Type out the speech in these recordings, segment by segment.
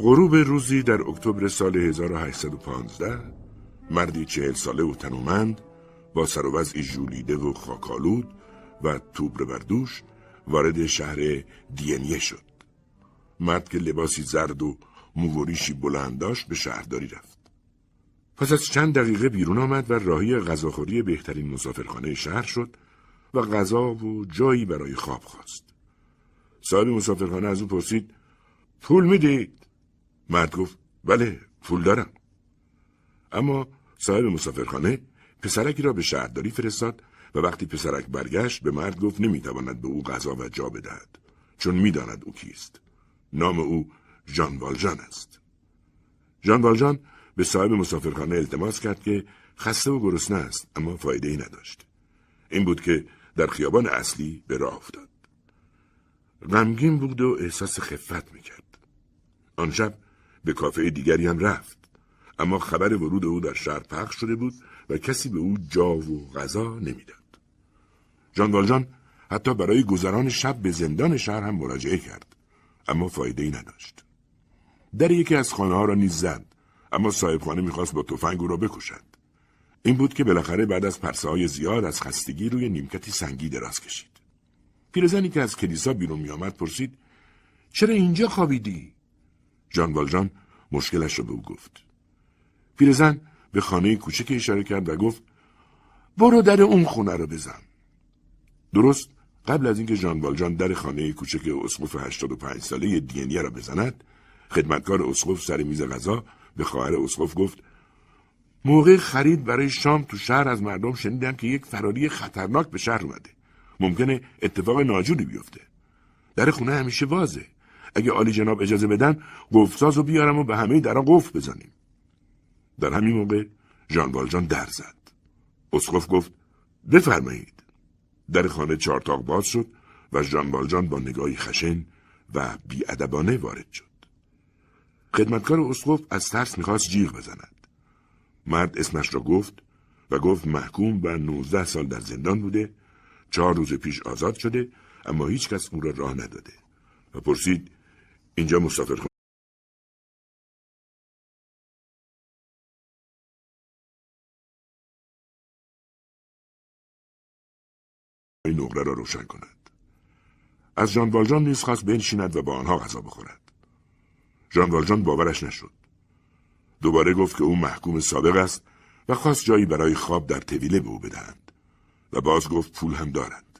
غروب روزی در اکتبر سال 1815 مردی چهل ساله و تنومند با سر و وضعی ژولیده و خاکالود و توبر بردوش وارد شهر دینیه شد. مرد که لباسی زرد و مووریشی بلند داشت به شهرداری رفت. پس از چند دقیقه بیرون آمد و راهی غذاخوری بهترین مسافرخانه شهر شد و غذا و جایی برای خواب خواست. صاحب مسافرخانه از او پرسید پول می‌دید؟ مرد گفت بله پول دارم. اما صاحب مسافرخانه پسرکی را به شهرداری فرستاد و وقتی پسرک برگشت به مرد گفت نمی‌تواند به او غذا و جا بدهد چون می‌داند او کیست. نام او ژان والژان است. ژان والژان به صاحب مسافرخانه التماس کرد که خسته و گرسنه است اما فایده ای نداشت. این بود که در خیابان اصلی به راه افتاد. غمگین بود و احساس خفت می‌کرد. آن شب به کافه دیگری هم رفت. اما خبر ورود او در شهر پخش شده بود و کسی به او جا و غذا نمی‌داد. جان والجان حتی برای گذران شب به زندان شهر هم مراجعه کرد. اما فایده ای نداشت. در یکی از خانه ها را نیز زد اما صاحب خانه می‌خواست با تفنگ او را بکشد. این بود که بالاخره بعد از پرسه های زیاد از خستگی روی نیمکتی سنگی دراز کشید. پیرزنی که از کلیسا بیرون میآمد پرسید چرا اینجا خوابیدی؟ جان والجان مشکلش را به او گفت. پیرزن به خانه کوچک اشاره کرد و گفت برو در اون خونه رو بزن. درست قبل از اینکه ژان والجان در خانه کوچک اسقف 85 ساله دینیه را بزند خدمتکار اسقف سر میز غذا به خواهر اسقف گفت موقع خرید برای شام تو شهر از مردم شنیدم که یک فراری خطرناک به شهر اومده ممکنه اتفاق ناجوری بیفته در خونه همیشه وازه اگه عالی جناب اجازه بدن قفلساز رو بیارم و به همه درا قفل بزنیم. در همین موقع ژان والجان در زد. اسقف گفت بفرمایید. در خانه چارتاق باز شد و ژان والجان با نگاهی خشن و بیادبانه وارد شد. خدمتکار اسقف از ترس می‌خواست جیغ بزند. مرد اسمش را گفت و گفت محکوم و نوزده سال در زندان بوده چهار روز پیش آزاد شده اما هیچ کس او را راه نداده و پرسید اینجا مسافر نقره را روشن کند. از جان والجان نیز خواست بنشیند و با آنها غذا بخورد. جان والجان باورش نشد. دوباره گفت که او محکوم سابق است و خواست جایی برای خواب در طویله به او بدهند و باز گفت پول هم دارند.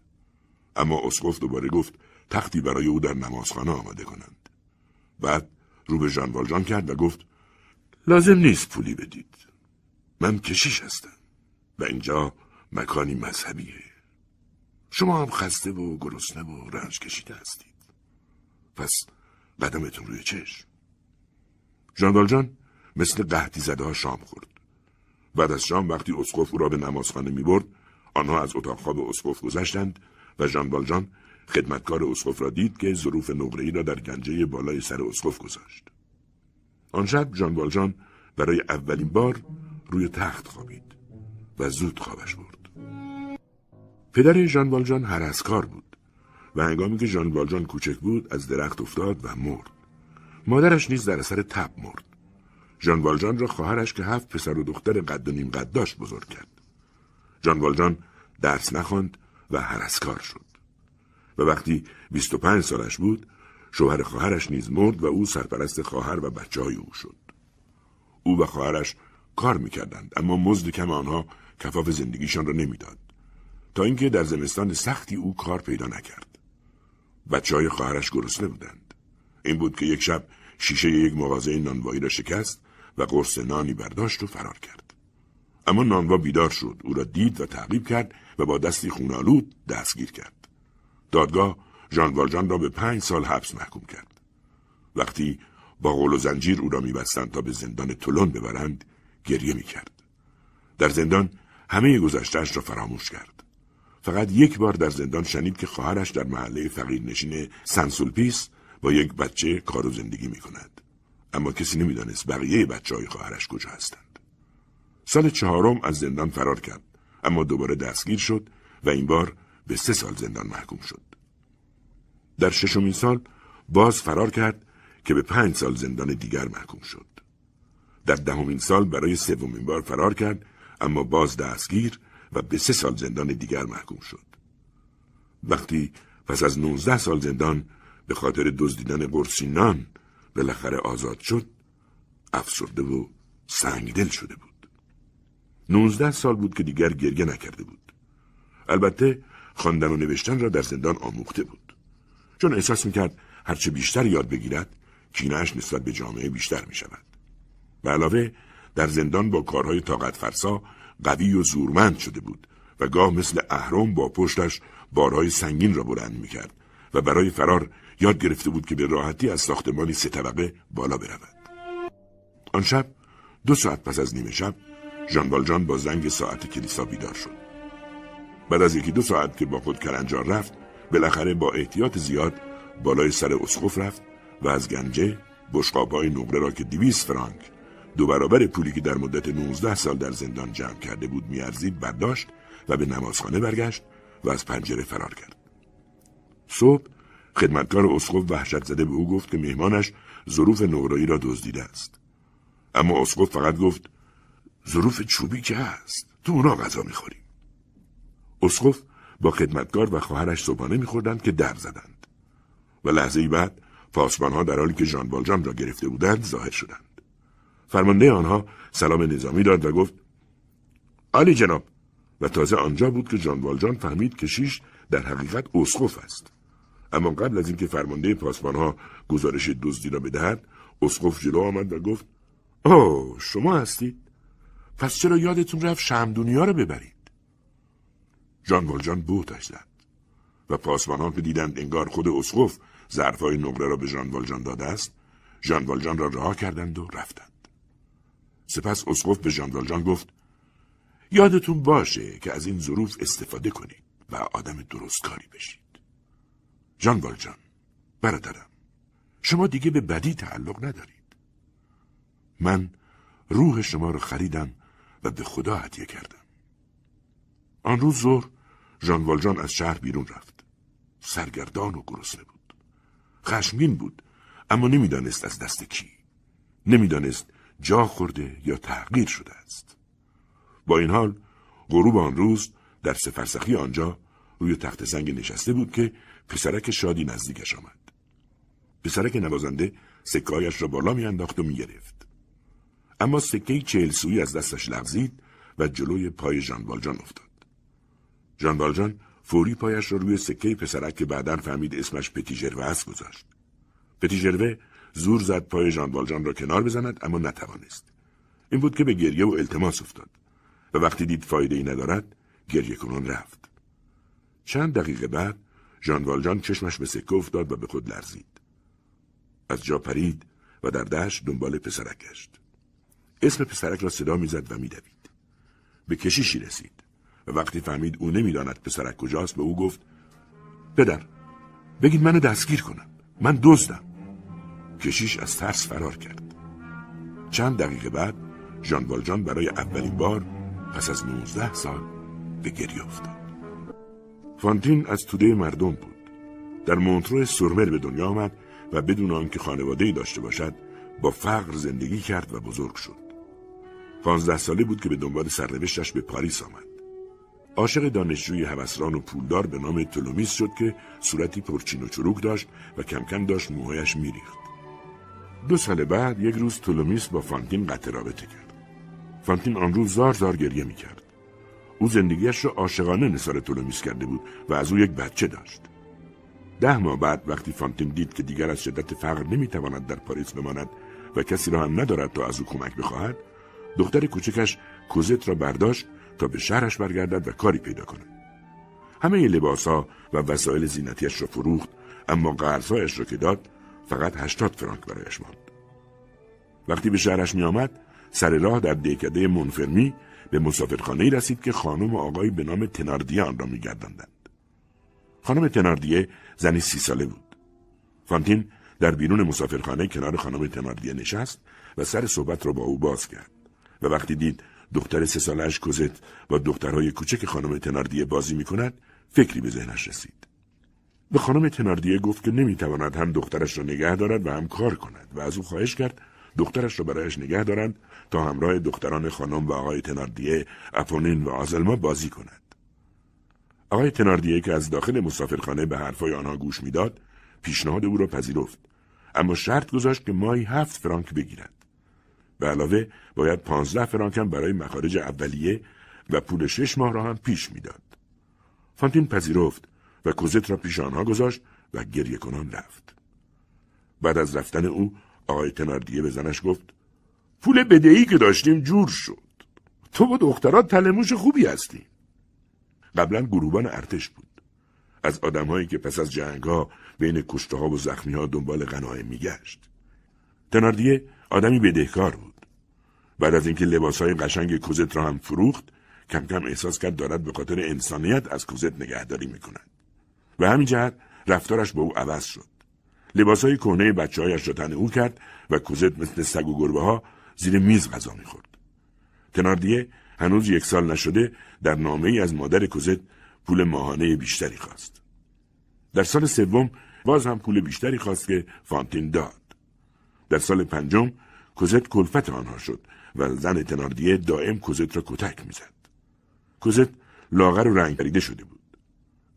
اما اسقف دوباره گفت تختی برای او در نمازخانه آماده کنند. بعد رو به جان والجان کرد و گفت لازم نیست پولی بدید. من کشیش هستم و اینجا مکانی مذهبیه. شما هم خسته و گرسنه و رنج کشیده هستید. پس قدمتون روی چشم. جان مثل قهدی زده ها شام خورد. بعد از شام وقتی اسقف او را به نمازخانه می برد، آنها از اتاق خواب اسقف گذشتند و ژان والجان خدمتکار اسقف را دید که ظروف نقره‌ای را در گنجه بالای سر اسقف گذاشت. آن شب ژان والجان برای اولین بار روی تخت خوابید و زود خوابش برد. پدر ژان والجان هرسکار بود و هنگامی که ژان والجان کوچک بود از درخت افتاد و مرد. مادرش نیز در اثر تب مرد. ژان والجان را خواهرش که هفت پسر و دختر قد و نیم قد داشت بزرگ کرد. ژان والجان درس نخواند و هرسکار شد. و وقتی 25 سالش بود، شوهر خواهرش نیز مرد و او سرپرست خواهر و بچه های او شد. او و خواهرش کار می‌کردند اما مزد کم آنها کفاف زندگیشان را نمی‌داد. تا اینکه در زمستان سختی او کار پیدا نکرد. بچه های خواهرش گرسنه بودند. این بود که یک شب شیشه یک مغازه نانوایی را شکست و قرص نانی برداشت و فرار کرد. اما نانوا بیدار شد او را دید و تعقیب کرد و با دستی خونالود دستگیر کرد. دادگاه ژان والجان را به پنج سال حبس محکوم کرد. وقتی با قول و زنجیر او را میبستند تا به زندان تولون ببرند گریه می‌کرد. در زندان همه گذشتهش را فراموش کرد. فقط یک بار در زندان شنید که خواهرش در محله فقیرنشین سنسولپیس با یک بچه کار و زندگی می کند. اما کسی نمی‌دانست بقیه بچه های خواهرش کجا هستند. سال چهارم از زندان فرار کرد اما دوباره دستگیر شد و این بار به سه سال زندان محکوم شد. در ششمین سال باز فرار کرد که به پنج سال زندان دیگر محکوم شد. در دهمین سال برای سومین بار فرار کرد اما باز دستگیر و به سه سال زندان دیگر محکوم شد. وقتی پس از 19 سال زندان به خاطر دزدیدن قرصینان بالاخره آزاد شد افسرده و سنگدل شده بود. 19 سال بود که دیگر گریه نکرده بود. البته خواندن و نوشتن را در زندان آموخته بود. چون احساس می‌کرد هرچه بیشتر یاد بگیرد کینهش نسبت به جامعه بیشتر می شود. به علاوه در زندان با کارهای طاقت فرسا قوی و زورمند شده بود و گاه مثل اهرم با پشتش بارهای سنگین را بلند می کرد و برای فرار یاد گرفته بود که به راحتی از ساختمانی سه طبقه بالا برود. آن شب دو ساعت پس از نیمه شب ژان با زنگ ساعت کلیسا بیدار شد. بعد از یکی دو ساعت که با خود کلنجار رفت بالاخره با احتیاط زیاد بالای سر اسقف رفت و از گنجه بشقابهای نقره را که دیویس فرانک دو برابر پولی که در مدت 19 سال در زندان جمع کرده بود میارزید برداشت و به نمازخانه برگشت و از پنجره فرار کرد. صبح خدمتکار اسقف وحشت زده به او گفت که مهمانش ظروف نقرایی را دزدیده است. اما اسقف فقط گفت ظروف چوبی که هست تو اونا غذا می‌خوری. اسقف با خدمتکار و خواهرش صبحانه میخوردند که در زدند. و لحظه بعد پاسبانها در حالی که ژان والجان را گرفته بودند ظاهر شدند. فرمانده آنها سلام نظامی داد و گفت عالی جناب. و تازه آنجا بود که جان والجان فهمید که شیش در حقیقت اسقف است. اما قبل از اینکه فرمانده پاسبانها گزارش دزدی را بدهد اسقف جلو آمد و گفت اوه شما هستید. پس چرا یادتون رفت شمدونیا را ببرید؟ جان والجان بوتش زد و پاسبانها که دیدند انگار خود اسقف ظرفهای نقره را به ژان والجان داده است ژان والجان را رها کردند و رفتند سپس اسقف به ژان والجان گفت یادتون باشه که از این ظروف استفاده کنید و آدم درستکاری بشید. ژان والجان برادرم شما دیگه به بدی تعلق ندارید. من روح شما رو خریدم و به خدا هدیه کردم. آن روز ظهر ژان والجان از شهر بیرون رفت. سرگردان و گرسنه بود. خشمگین بود اما نمی‌دانست از دست کی. نمی‌دانست جا خورده یا تغییر شده است. با این حال غروب آن روز در سفرسخی آنجا روی تخت سنگ نشسته بود که پسرک شادی نزدیکش آمد. پسرک نوازنده سکایش را بالا میانداخت و می‌گرفت. اما سکه چهل سوی از دستش لغزید و جلوی پای ژان والجان افتاد. ژان فوری پایش را روی سکه پسرک که بعدا فهمید اسمش پتیژروه است گذاشت. پتیژروه زور زد پای ژان والجان را کنار بزند اما نتوانست. این بود که به گریه و التماس افتاد. و وقتی دید فایده ای ندارد گریه کنان رفت. چند دقیقه بعد ژان والجان چشمش به سکه افتاد و به خود لرزید. از جا پرید و در دشت دنبال پسرک گشت. اسم پسرک را صدا می‌زد و میدوید. به کشیشی رسید و وقتی فهمید او نمی‌داند پسرک کجاست به او گفت پدر بگید منو دستگیر کنم من دزدم کشیش از ترس فرار کرد چند دقیقه بعد ژان والجان برای اولین بار پس از 19 سال به گریه افتاد. فانتین از توده مردم بود. در مونترو سرمر به دنیا آمد و بدون آنکه خانواده داشته باشد با فقر زندگی کرد و بزرگ شد. پانزده ساله بود که به دنبال سرنوشتش به پاریس آمد. عاشق دانشجوی هوسران و پولدار به نام تولومیس شد که صورتی پرچین و چروک داشت و کم کم داشت موهایش میریخت. دو سال بعد یک روز تولومیس با فانتین قطع رابطه کرد. فانتین آن روز زار زار گریه می کرد. او زندگیش را عاشقانه نثار تولومیس کرده بود و از او یک بچه داشت. ده ماه بعد وقتی فانتین دید که دیگر از شدت فقر نمی‌تواند در پاریس بماند و کسی را هم ندارد تا از او کمک بخواهد دختر کوچکش کوزت را برداشت تا به شهرش برگردد و کاری پیدا کند همه لباسها و وسایل زینتیش را فروخت اما قرضهایش را که داد فقط هشتاد فرانک برایش ماند وقتی به شهرش میآمد سر راه در دیکده منفرمی به مسافرخانه رسید که خانم و آقای به نام تناردیه آن را میگرداندند. خانم تناردیه زنی سی ساله بود. فانتین در بیرون مسافرخانه کنار خانم تناردیه نشست و سر صحبت را با او باز کرد و وقتی دید دختر سه سالش کوزت با دخترهای کوچک خانم تناردیه بازی می کند فکری به ذهنش رسید. به خانم تناردیه گفت که نمی‌تواند هم دخترش را نگه دارد و هم کار کند و از او خواهش کرد دخترش را برایش نگه دارند تا همراه دختران خانم و آقای تناردیه اپونین و آزلما بازی کند. آقای تناردیه که از داخل مسافرخانه به حرفای آنها گوش می‌داد پیشنهاد او را پذیرفت. اما شرط گذاشت که ماهی هفت فرانک بگیرد. به علاوه باید پانزده فرانک هم برای مخارج اولیه و پول شش ماه را هم پیش می‌داد. فانتین پذیرفت و کوزت را پیش آنها گذاشت و گریه کنان رفت. بعد از رفتن او آقای تناردیه به زنش گفت پول بدهی که داشتیم جور شد. تو با دخترات تلموش خوبی هستی. قبلا گروبان ارتش بود. از آدمهایی که پس از جنگ ها بین کشته ها و زخمی ها دنبال غنایم میگشت. تناردیه آدمی بدهکار بود. بعد از اینکه لباس های قشنگ کوزت را هم فروخت کم کم احساس کرد دارد به خاطر انسانیت از کوزت نگهداری می‌کند و همین جهت رفتارش با او عوض شد لباس های کهنه بچه هایش را تن او کرد و کوزت مثل سگ و گربه ها زیر میز غذا می‌خورد تناردیه هنوز یک سال نشده در نامه ای از مادر کوزت پول ماهانه بیشتری خواست. در سال سوم باز هم پول بیشتری خواست که فانتین داد. در سال پنجم کوزت کلفت آنها شد و زن تناردیه دائم کوزت را کتک می‌زد. کوزت لاغر و رنگ پریده شده بود.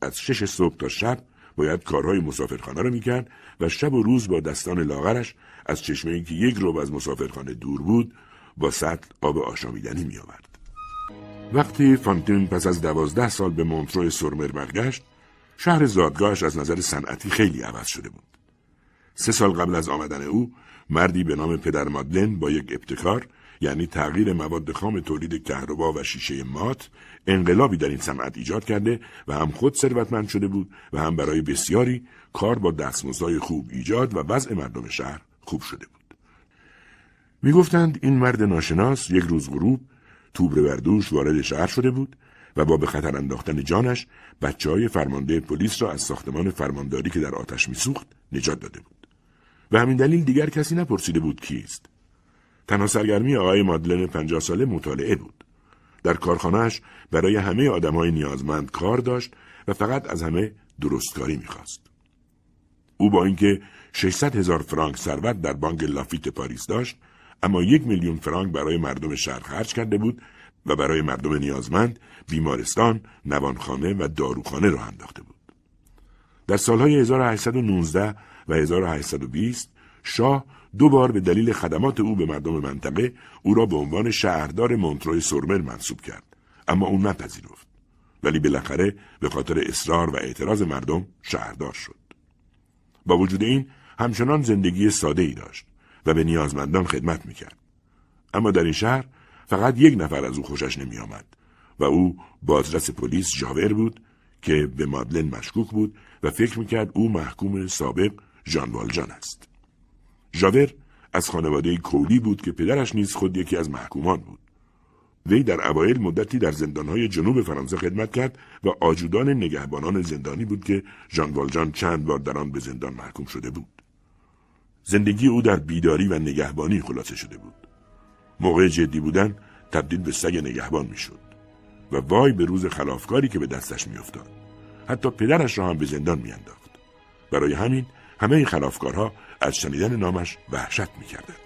از شش صبح تا شب باید کارهای مسافرخانه را می‌کرد و شب و روز با دستان لاغرش از چشمه که یک روب از مسافرخانه دور بود با سطل آب آشامیدنی میآورد. وقتی فانتین پس از دوازده سال به مونترو سرمر برگشت شهر زادگاهش از نظر صنعتی خیلی عوض شده بود سه سال قبل از آمدن او مردی به نام پدر مادلن با یک ابتکار یعنی تغییر مواد خام تولید کهربا و شیشه مات انقلابی در این صنعت ایجاد کرده و هم خود ثروتمند شده بود و هم برای بسیاری کار با دستمزدهای خوب ایجاد و وضع مردم شهر خوب شده بود می‌گفتند این مرد ناشناس یک روز غروب توبر بردوش وارد شهر شده بود و با به خطر انداختن جانش بچه های فرمانده پلیس را از ساختمان فرمانداری که در آتش میسوخت نجات داده بود. و همین دلیل دیگر کسی نپرسیده بود کیست. تنها سرگرمی آقای مادلن پنجاه ساله مطالعه بود. در کارخانهش برای همه های نیازمند کار داشت و فقط از همه درستکاری می‌خواست. او با اینکه 600 هزار فرانک ثروت در بانک لافیت پاریس داشت اما یک میلیون فرانک برای مردم شهر خرج کرده بود و برای مردم نیازمند بیمارستان، نوانخانه و داروخانه را انداخته بود. در سالهای 1819 و 1820 شاه دو بار به دلیل خدمات او به مردم منطقه او را به عنوان شهردار مونتروی سرمر منصوب کرد اما او نپذیرفت ولی بالاخره به خاطر اصرار و اعتراض مردم شهردار شد با وجود این همچنان زندگی ساده ای داشت و به نیازمندان خدمت می‌کرد. اما در این شهر فقط یک نفر از او خوشش نمی آمد و او بازرس پلیس جاور بود که به مادلن مشکوک بود و فکر می‌کرد او محکوم سابق ژان والجان است. ژاور از خانواده کولی بود که پدرش نیز خود یکی از محکومان بود. وی در اوایل مدتی در زندانهای جنوب فرانسه خدمت کرد و آجودان نگهبانان زندانی بود که ژان والجان چند بار در آن به زندان محکوم شده بود. زندگی او در بیداری و نگهبانی خلاصه شده بود. موقع جدی بودن تبدیل به سگ نگهبان می‌شد و وای به روز خلافکاری که به دستش میافتاد. حتی پدرش را هم به زندان میانداخت. برای همین همه خلافکارها از شنیدن نامش وحشت می‌کردند.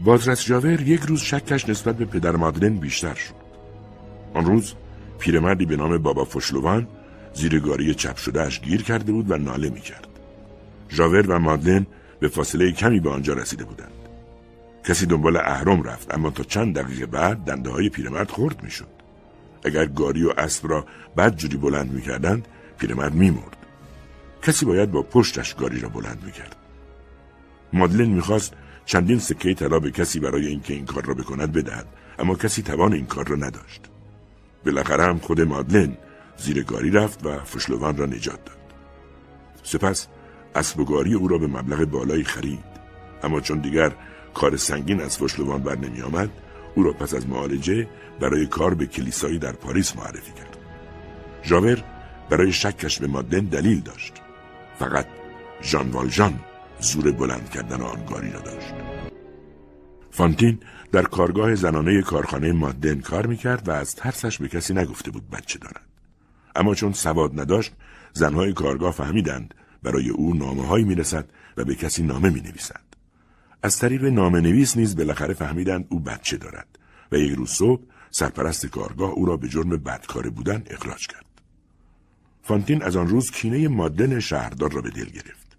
بازرس جاور یک روز شکش نسبت به پدر مادلن بیشتر شد. آن روز پیرمردی به نام بابا فشلوان زیر گاری چپ شدهش گیر کرده بود و ناله می‌کرد. جاور و مادلن به فاصله کمی به آنجا رسیده بودند. کسی دنبال اهرم رفت اما تا چند دقیقه بعد دنده های پیرمرد خورد می‌شد. اگر گاری و اسب را بد جوری بلند می‌کردند پیرمرد میمرد. کسی باید با پشتش گاری را بلند می‌کرد. مادلن می‌خواست چندین سکه طلا به کسی برای اینکه این کار را بکند بدهد اما کسی توان این کار را نداشت. بالاخره هم خود مادلن زیر گاری رفت و فشلوان را نجات داد. سپس اسبگاری او را به مبلغ بالایی خرید اما چون دیگر کار سنگین از فشلوان بر نمی آمد او را پس از معالجه برای کار به کلیسایی در پاریس معرفی کرد ژاور برای شکش به مادن دلیل داشت فقط ژان والژان زور بلند کردن آنگاری را داشت فانتین در کارگاه زنانه کارخانه مادن کار می‌کرد و از ترسش به کسی نگفته بود بچه دارد اما چون سواد نداشت زنهای کارگاه فهمیدند برای او نامه هایی می رسد و به کسی نامه می نویسد. از طریق نامه نویس نیز بالاخره فهمیدند او بچه دارد و یک روز صبح سرپرست کارگاه او را به جرم بدکاره بودن اخراج کرد. فانتین از آن روز کینه مادن شهردار را به دل گرفت.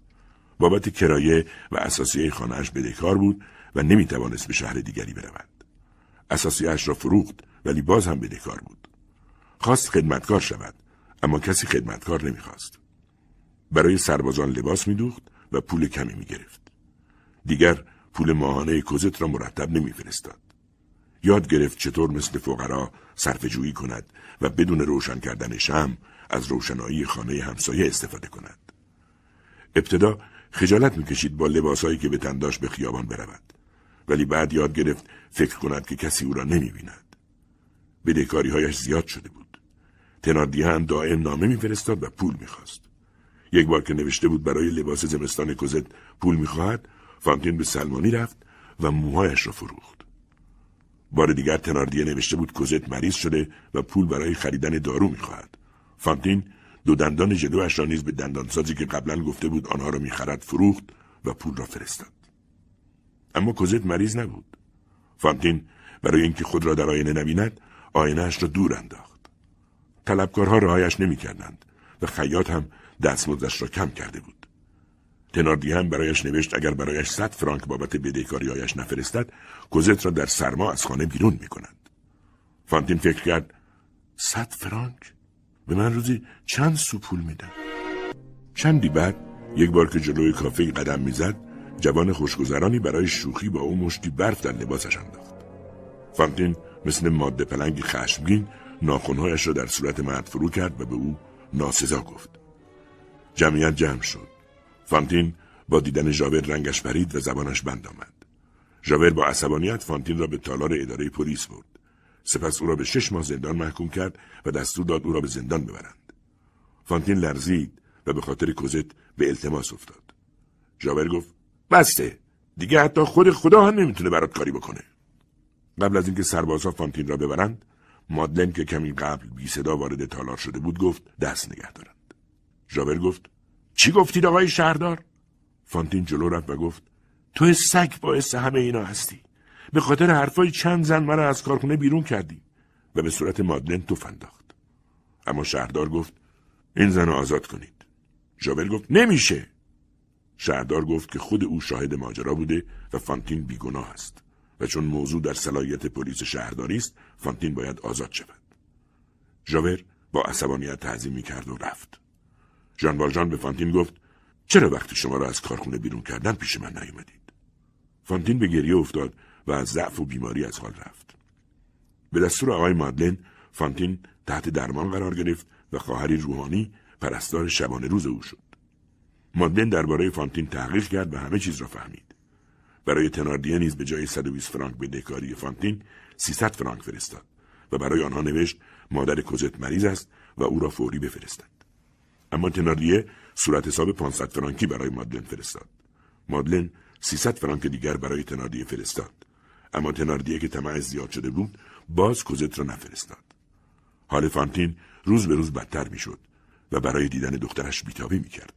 بابت کرایه و اساسیه خانهاش بدهکار بود و نمی توانست به شهر دیگری برود. اساسیهاش را فروخت ولی باز هم بدهکار بود. خواست خدمتکار شود اما کسی خدمتکار نمی‌خواست. برای سربازان لباس میدوخت و پول کمی می‌گرفت. دیگر پول ماهانه کوزت را مرتب نمیفرستاد. یاد گرفت چطور مثل فقرا صرفه کند و بدون روشن کردن شم از روشنایی خانه همسایه استفاده کند. ابتدا خجالت می‌کشید با لباسهایی که به تنداش به خیابان برود. ولی بعد یاد گرفت فکر کند که کسی او را نمی‌بیند. بدهکاری هایش زیاد شده بود. تناردیه هم دائم نامه میفرستاد و پول می‌خواست. یک بار که نوشته بود برای لباس زمستان کوزت پول می‌خواهد فانتین به سلمانی رفت و موهایش را فروخت. بار دیگر تناردیه نوشته بود کوزت مریض شده و پول برای خریدن دارو می‌خواهد. فانتین دو دندان جلوش را نیز به دندانسازی که قبلا گفته بود آنها را می‌خرد فروخت و پول را فرستاد. اما کوزت مریض نبود. فانتین برای اینکه خود را در آینه نبیند آینهاش را دور انداخت. طلبکارها رعایش نمی‌کردند و خیاط هم دستمزدش را کم کرده بود. تناردی هم برایش نوشت اگر برایش صد فرانک بابت بدهکاریهایش نفرستد کوزت را در سرما از خانه بیرون می کند. فانتین فکر کرد صد فرانک به من روزی چند سو پول میدن. چندی بعد یک بار که جلوی کافه قدم می‌زد جوان خوشگذرانی برای شوخی با او مشتی برف در لباسش انداخت. فانتین مثل ماده پلنگی خشمگین ناخونهایش را در صورت مرد فرو کرد و به او ناسزا گفت. جمعیت جمع شد. فانتین با دیدن ژاور رنگش پرید و زبانش بند آمد. ژاور با عصبانیت فانتین را به تالار اداره پلیس برد. سپس او را به شش ماه زندان محکوم کرد و دستور داد او را به زندان ببرند. فانتین لرزید و به خاطر کوزت به التماس افتاد. ژاور گفت بسه دیگه حتی خود خدا هم نمی‌تونه برات کاری بکنه. قبل از اینکه سربازها فانتین را ببرند مادلن که کمی قبل بی صدا وارد تالار شده بود گفت دست نگه دارید. ژاور گفت چی گفتید آقای شهردار؟ فانتین جلو رفت و گفت تو سگ باعث همه اینا هستی. به خاطر حرفای چند زن مرا از کارخونه بیرون کردی و به صورت مادلن توف انداخت. اما شهردار گفت این زن رو آزاد کنید. ژاول گفت نمیشه. شهردار گفت که خود او شاهد ماجرا بوده و فانتین بیگناه است. و چون موضوع در صلاحیت پلیس شهرداری است فانتین باید آزاد شود. ژاور با عصبانیت تعظیم کرد و رفت. ژان والژان به فانتین گفت چرا وقتی شما را از کارخونه بیرون کردن پیش من نیومدید؟ فانتین به گریه افتاد و از ضعف و بیماری از حال رفت. به دستور آقای مادلن فانتین تحت درمان قرار گرفت و خواهری روحانی پرستار شبانه روز او شد. مادلن درباره فانتین تحقیق کرد و همه چیز را فهمید. برای تناردیه نیز به جای 120 فرانک به دهکاری فانتین 300 فرانک فرستاد و برای آنها نوشت مادر کوزت مریض است و او را فوری بفرستند اما تناردیه صورت حساب 500 فرانکی برای مادلن فرستاد. مادلن 300 فرانک دیگر برای تناردیه فرستاد. اما تناردیه که طمع زیاد شده بود باز کوزت را نفرستاد. حال فانتین روز به روز بدتر می‌شد و برای دیدن دخترش بیتابی می‌کرد.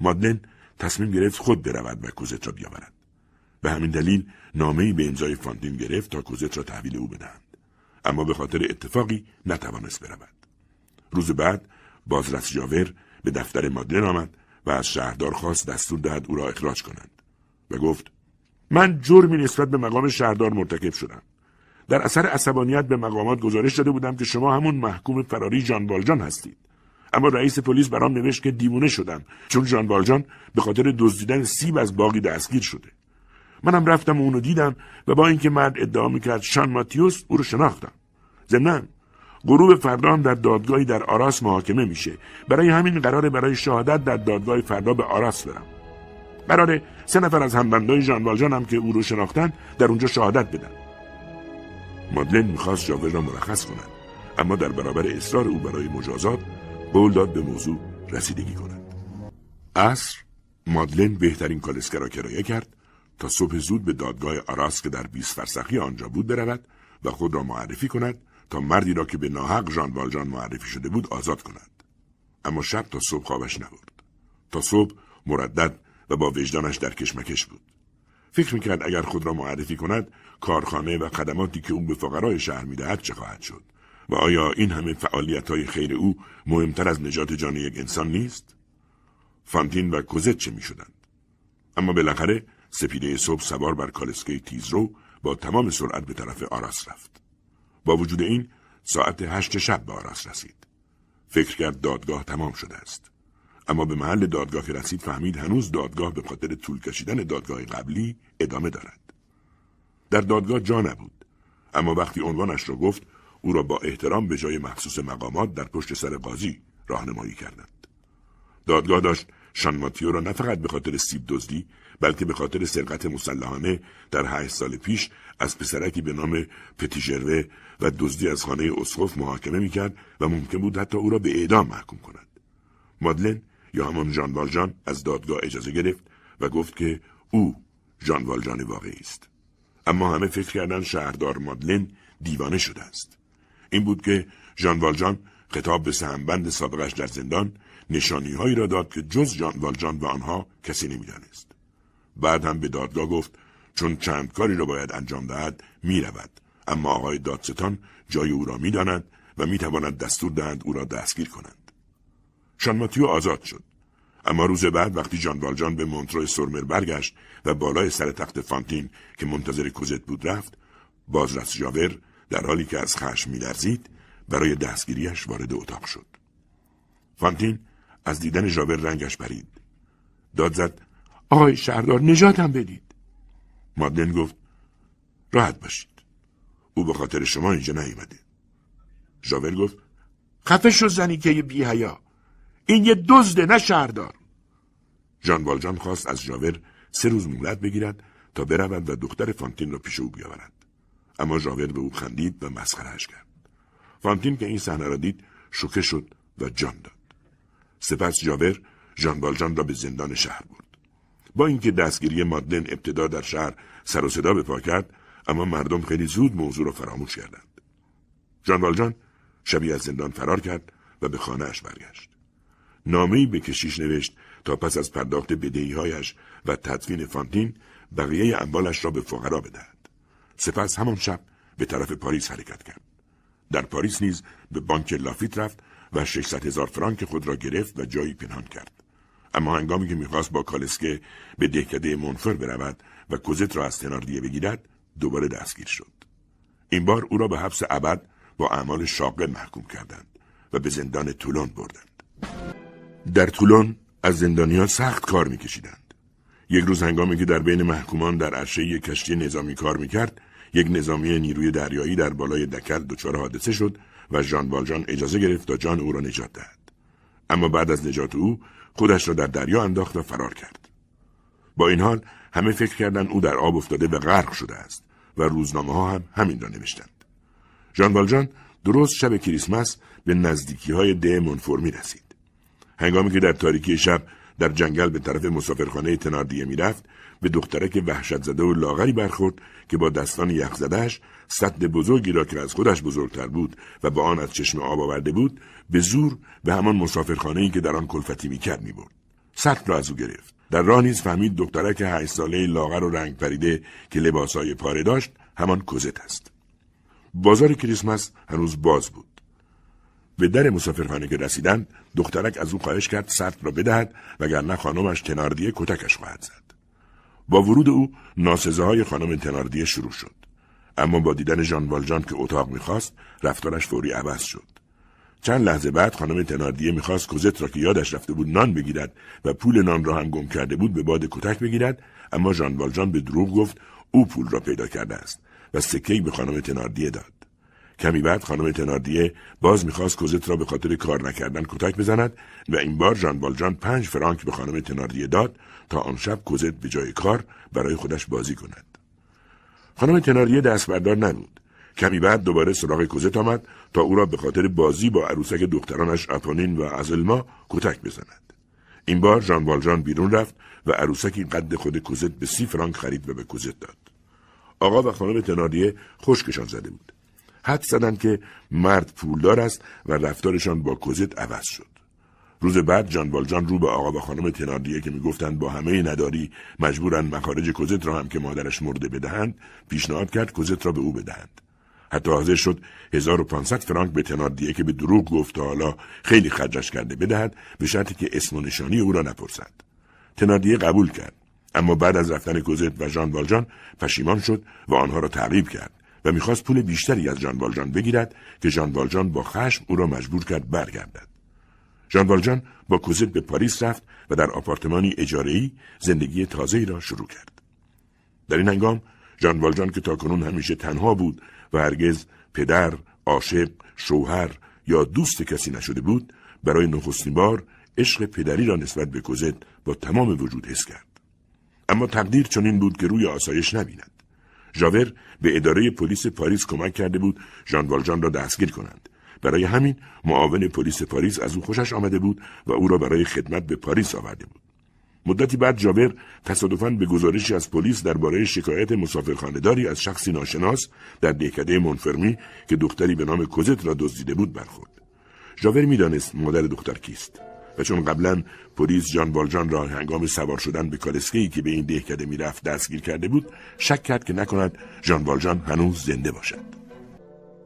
مادلن تصمیم گرفت خود برود و کوزت را بیاورد. به همین دلیل نامهای به امضای فانتین گرفت تا کوزت را تحویل او بدهند. اما به خاطر اتفاقی نتوانست برود. روز بعد بازرس جاور به دفتر مادلن آمد و از شهردار خواست دستور دهد او را اخراج کنند و گفت من جرمی نسبت به مقام شهردار مرتکب شدم. در اثر عصبانیت به مقامات گزارش داده بودم که شما همون محکوم فراری جان بالجان هستید. اما رئیس پلیس برام نوشت که دیوونه شدم چون جان بالجان به خاطر دزدیدن سیب از باقی دستگیر شده. منم رفتم و اونو دیدم و با اینکه مرد ادعا می‌کرد شان ماتیوس او رو شناختم. ضمنا غروب فردا هم در دادگاهی در آراس محاکمه میشه. برای همین قراره برای شهادت در دادگاه فردا به آراس برم. قراره سه نفر از همبندای ژان هم که او رو شناختن در اونجا شهادت بدن. مادلن می‌خواست جاور را مرخص کند اما در برابر اصرار او برای مجازات قول داد به موضوع رسیدگی کند. عصر مادلن بهترین کالسکه را کرایه کرد تا صبح زود به دادگاه آراس که در 20 فرسخی آنجا بود برود و خود را معرفی کند تا مردی را که به ناحق ژان والژان معرفی شده بود آزاد کند. اما شب تا صبح خوابش نبرد. تا صبح مردد و با وجدانش در کشمکش بود فکر می‌کرد اگر خود را معرفی کند کارخانه و خدماتی که او به فقرای شهر می‌دهد چه خواهد شد و آیا این همه فعالیت های خیر او مهمتر از نجات جان یک انسان نیست؟ فانتین و کوزت چه می‌شدند؟ اما بالاخره سپیده صبح سوار بر کالسکه تیزرو با تمام سرعت به طرف آراس رفت. با وجود این ساعت هشت شب به آراس رسید. فکر کرد دادگاه تمام شده است. اما به محل دادگاه که رسید فهمید هنوز دادگاه به خاطر طول کشیدن دادگاه قبلی ادامه دارد. در دادگاه جا نبود. اما وقتی عنوانش را گفت او را با احترام به جای مخصوص مقامات در پشت سر قاضی راهنمایی کردند. دادگاه داشت شان ماتیو را نه فقط به خاطر سیب دزدی بلکه به خاطر سرقت مسلحانه در هشت سال پیش از پسرکی به نام پتیژروه و دزدی از خانه اسقف محاکمه می‌کرد و ممکن بود حتی او را به اعدام محکوم کند. مادلن یا همان ژان والژان از دادگاه اجازه گرفت و گفت که او ژان والژان واقعی است. اما همه فکر کردن شهردار مادلن دیوانه شده است. این بود که ژان والژان خطاب به سهمبند سابقش در زندان نشانی هایی را داد که جز جان والجان و آنها کسی نمی‌دانست. بعد هم به دادگاه گفت چون چند کاری را باید انجام دهد می رود. اما آقای دادستان جای او را می داند و می تواند دستور دهند او را دستگیر کنند. شان ماتیو آزاد شد. اما روز بعد وقتی جان والجان به مونترو سرمر برگشت و بالای سر تخت فانتین که منتظر کوزت بود رفت بازرس جاور در حالی که از خشم میلرزید برای دستگیریش وارد اتاق شد. فانتین از دیدن ژاور رنگش پرید. داد زد آقای شهردار نجاتم بدید. مادلن گفت راحت باشید. او به خاطر شما اینجا نیومده. ژاور گفت خفه شو زنی که بی. این یه دزده نه شهردار. ژان والجان خواست از ژاور سه روز مولت بگیرد تا برود و دختر فانتین را پیش او بیاورد. اما ژاور به او خندید و مسخرهاش کرد. فانتین که این صحنه را دید شوکه شد و جان داد. سپس جاور ژان والژان را به زندان شهر برد. با اینکه دستگیری مادلن ابتدا در شهر سر و صدا به پا کرد اما مردم خیلی زود موضوع را فراموش کردند. ژان والژان شبی از زندان فرار کرد و به خانهاش برگشت. نامهای به کشیش نوشت تا پس از پرداخت بدهیهایش و تدفین فانتین بقیه اموالش را به فقرا بدهد سپس همان شب به طرف پاریس حرکت کرد در پاریس نیز به بانک لافیت رفت و 600 هزار فرانک خود را گرفت و جایی پنهان کرد. اما هنگامی که می‌خواست با کالسکه به دهکده منفر برود و کوزت را از تناردیه بگیرد دوباره دستگیر شد. این بار او را به حبس ابد با اعمال شاقه محکوم کردند و به زندان طولون بردند. در طولون از زندانیان سخت کار میکشیدند. یک روز هنگامی که در بین محکومان در عرشه یک کشتی نظامی کار می‌کرد یک نظامی نیروی دریایی در بالای دکل دچار حادثه شد و ژان والژان اجازه گرفت تا جان او را نجات دهد. اما بعد از نجات او خودش را در دریا انداخت و فرار کرد. با این حال همه فکر کردند او در آب افتاده و غرق شده است و روزنامه ها هم همین را نوشتند. ژان والژان درست شب کریسمس به نزدیکی های ده منفور رسید هنگامی که در تاریکی شب در جنگل به طرف مسافرخانه تناردیه می‌رفت به دخترک وحشت زده و لاغری برخورد که با دستان یخ زدهش سد بزرگی را که از خودش بزرگتر بود و با آن از چشم آب آورده بود به زور به همان مسافرخانه ای که در آن کلفتی می‌کرد می‌برد. سد را از او گرفت. در راه نیز فهمید دخترک هشت ساله لاغر و رنگ پریده که لباسهای پاره داشت همان کوزت است. بازار کریسمس هنوز باز بود. به در مسافرخانه که رسیدند دخترک از او خواهش کرد سرد را بدهد وگرنه خانمش تناردیه کتکش خواهد زد. با ورود او ناسزه های خانم تناردیه شروع شد. اما با دیدن ژان والژان که اتاق می‌خواست رفتارش فوری عوض شد. چند لحظه بعد خانم تناردیه می‌خواست کوزت را که یادش رفته بود نان بگیرد و پول نان را هم گم کرده بود به باد کتک بگیرد اما ژان والژان به دروغ گفت او پول را پیدا کرده است و سکهای به خانم تناردیه داد. کمی بعد خانم تناردیه باز می‌خواست کوزت را به خاطر کار نکردن کتک بزند و این بار ژان والژان پنج فرانک به خانم تناردیه داد تا آن شب کوزت به جای کار برای خودش بازی کند. خانم تناریه دست بردار نبود. کمی بعد دوباره سراغ کوزت آمد تا او را به خاطر بازی با عروسک دخترانش اپونین و ازلما کتک بزند. این بار ژان والژان بیرون رفت و عروسکی قد خود کوزت به سی فرانک خرید و به کوزت داد. آقا و خانم تناریه خشکشان زده بود. حد زدند که مرد پولدار است و رفتارشان با کوزت عوض شد. روز بعد جان والجان رو به آقا و خانم تناردیه که می‌گفتند با همه نداری مجبورن مخارج کوزت را هم که مادرش مرده بدهند پیشنهاد کرد کوزت را به او بدهند. حتی حاضر شد 1500 فرانک به تناردیه که به دروغ گفت تا حالا خیلی خرجش کرده بدهد به شرطی که اسم و نشانی او را نپرسد. تناردیه قبول کرد. اما بعد از رفتن کوزت و ژان والجان پشیمان شد و آنها را تعقیب کرد. و می‌خواست پول بیشتری از ژان والجان بگیرد که ژان والجان با خشم او را مجبور کرد برگردد. ژان والجان با کوزت به پاریس رفت و در آپارتمانی اجاره‌ای زندگی تازه‌ای را شروع کرد. در این هنگام ژان والجان که تاکنون همیشه تنها بود و هرگز پدر، عاشق، شوهر یا دوست کسی نشده بود برای نخستین بار عشق پدری را نسبت به کوزت با تمام وجود حس کرد. اما تقدیر چنین بود که روی آسایش نبیند. ژاور به اداره پلیس پاریس کمک کرده بود ژان والجان را دستگیر کنند. برای همین معاون پلیس پاریس از او خوشش آمده بود و او را برای خدمت به پاریس آورده بود. مدتی بعد جاور تصادفاً به گزارشی از پلیس درباره شکایت مسافرخانهداری از شخصی ناشناس در دهکده منفرمی که دختری به نام کوزت را دزدیده بود برخورد. ژاور می‌دانست مادر دختر کیست. و چون قبلا پلیس جان والجان را هنگام سوار شدن به کالسکه‌ای که به این دهکده می‌رفت دستگیر کرده بود شک کرد که نکند جان والجان هنوز زنده باشد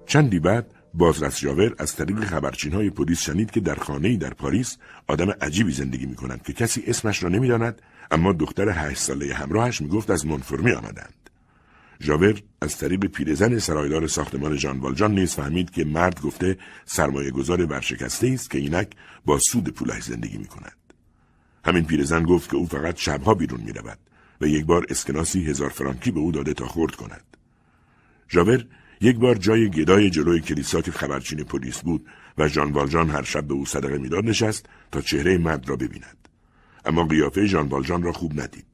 چندی بعد بازرس جاور از طریق خبرچین های پلیس شنید که در خانه‌ای در پاریس آدم عجیبی زندگی می کنند که کسی اسمش را نمی‌داند اما دختر هشت ساله همراهش می‌گفت از منفرمی آمدند. ژاور از طریق پیرزن سرایدار ساختمان جان والجان نیز فهمید که مرد گفته سرمایه گذار ورشکسته است که اینک با سود پولش زندگی می کند. همین پیرزن گفت که او فقط شبها بیرون می رود و یک بار اسکناسی هزار فرانکی به او داده تا خورد کند. ژاور یک بار جای گدای جلوی کلیسا که خبرچین پلیس بود و ژان والجان هر شب به او صدقه می‌داد نشست تا چهره مرد را ببیند اما قیافه ژان والجان را خوب ندید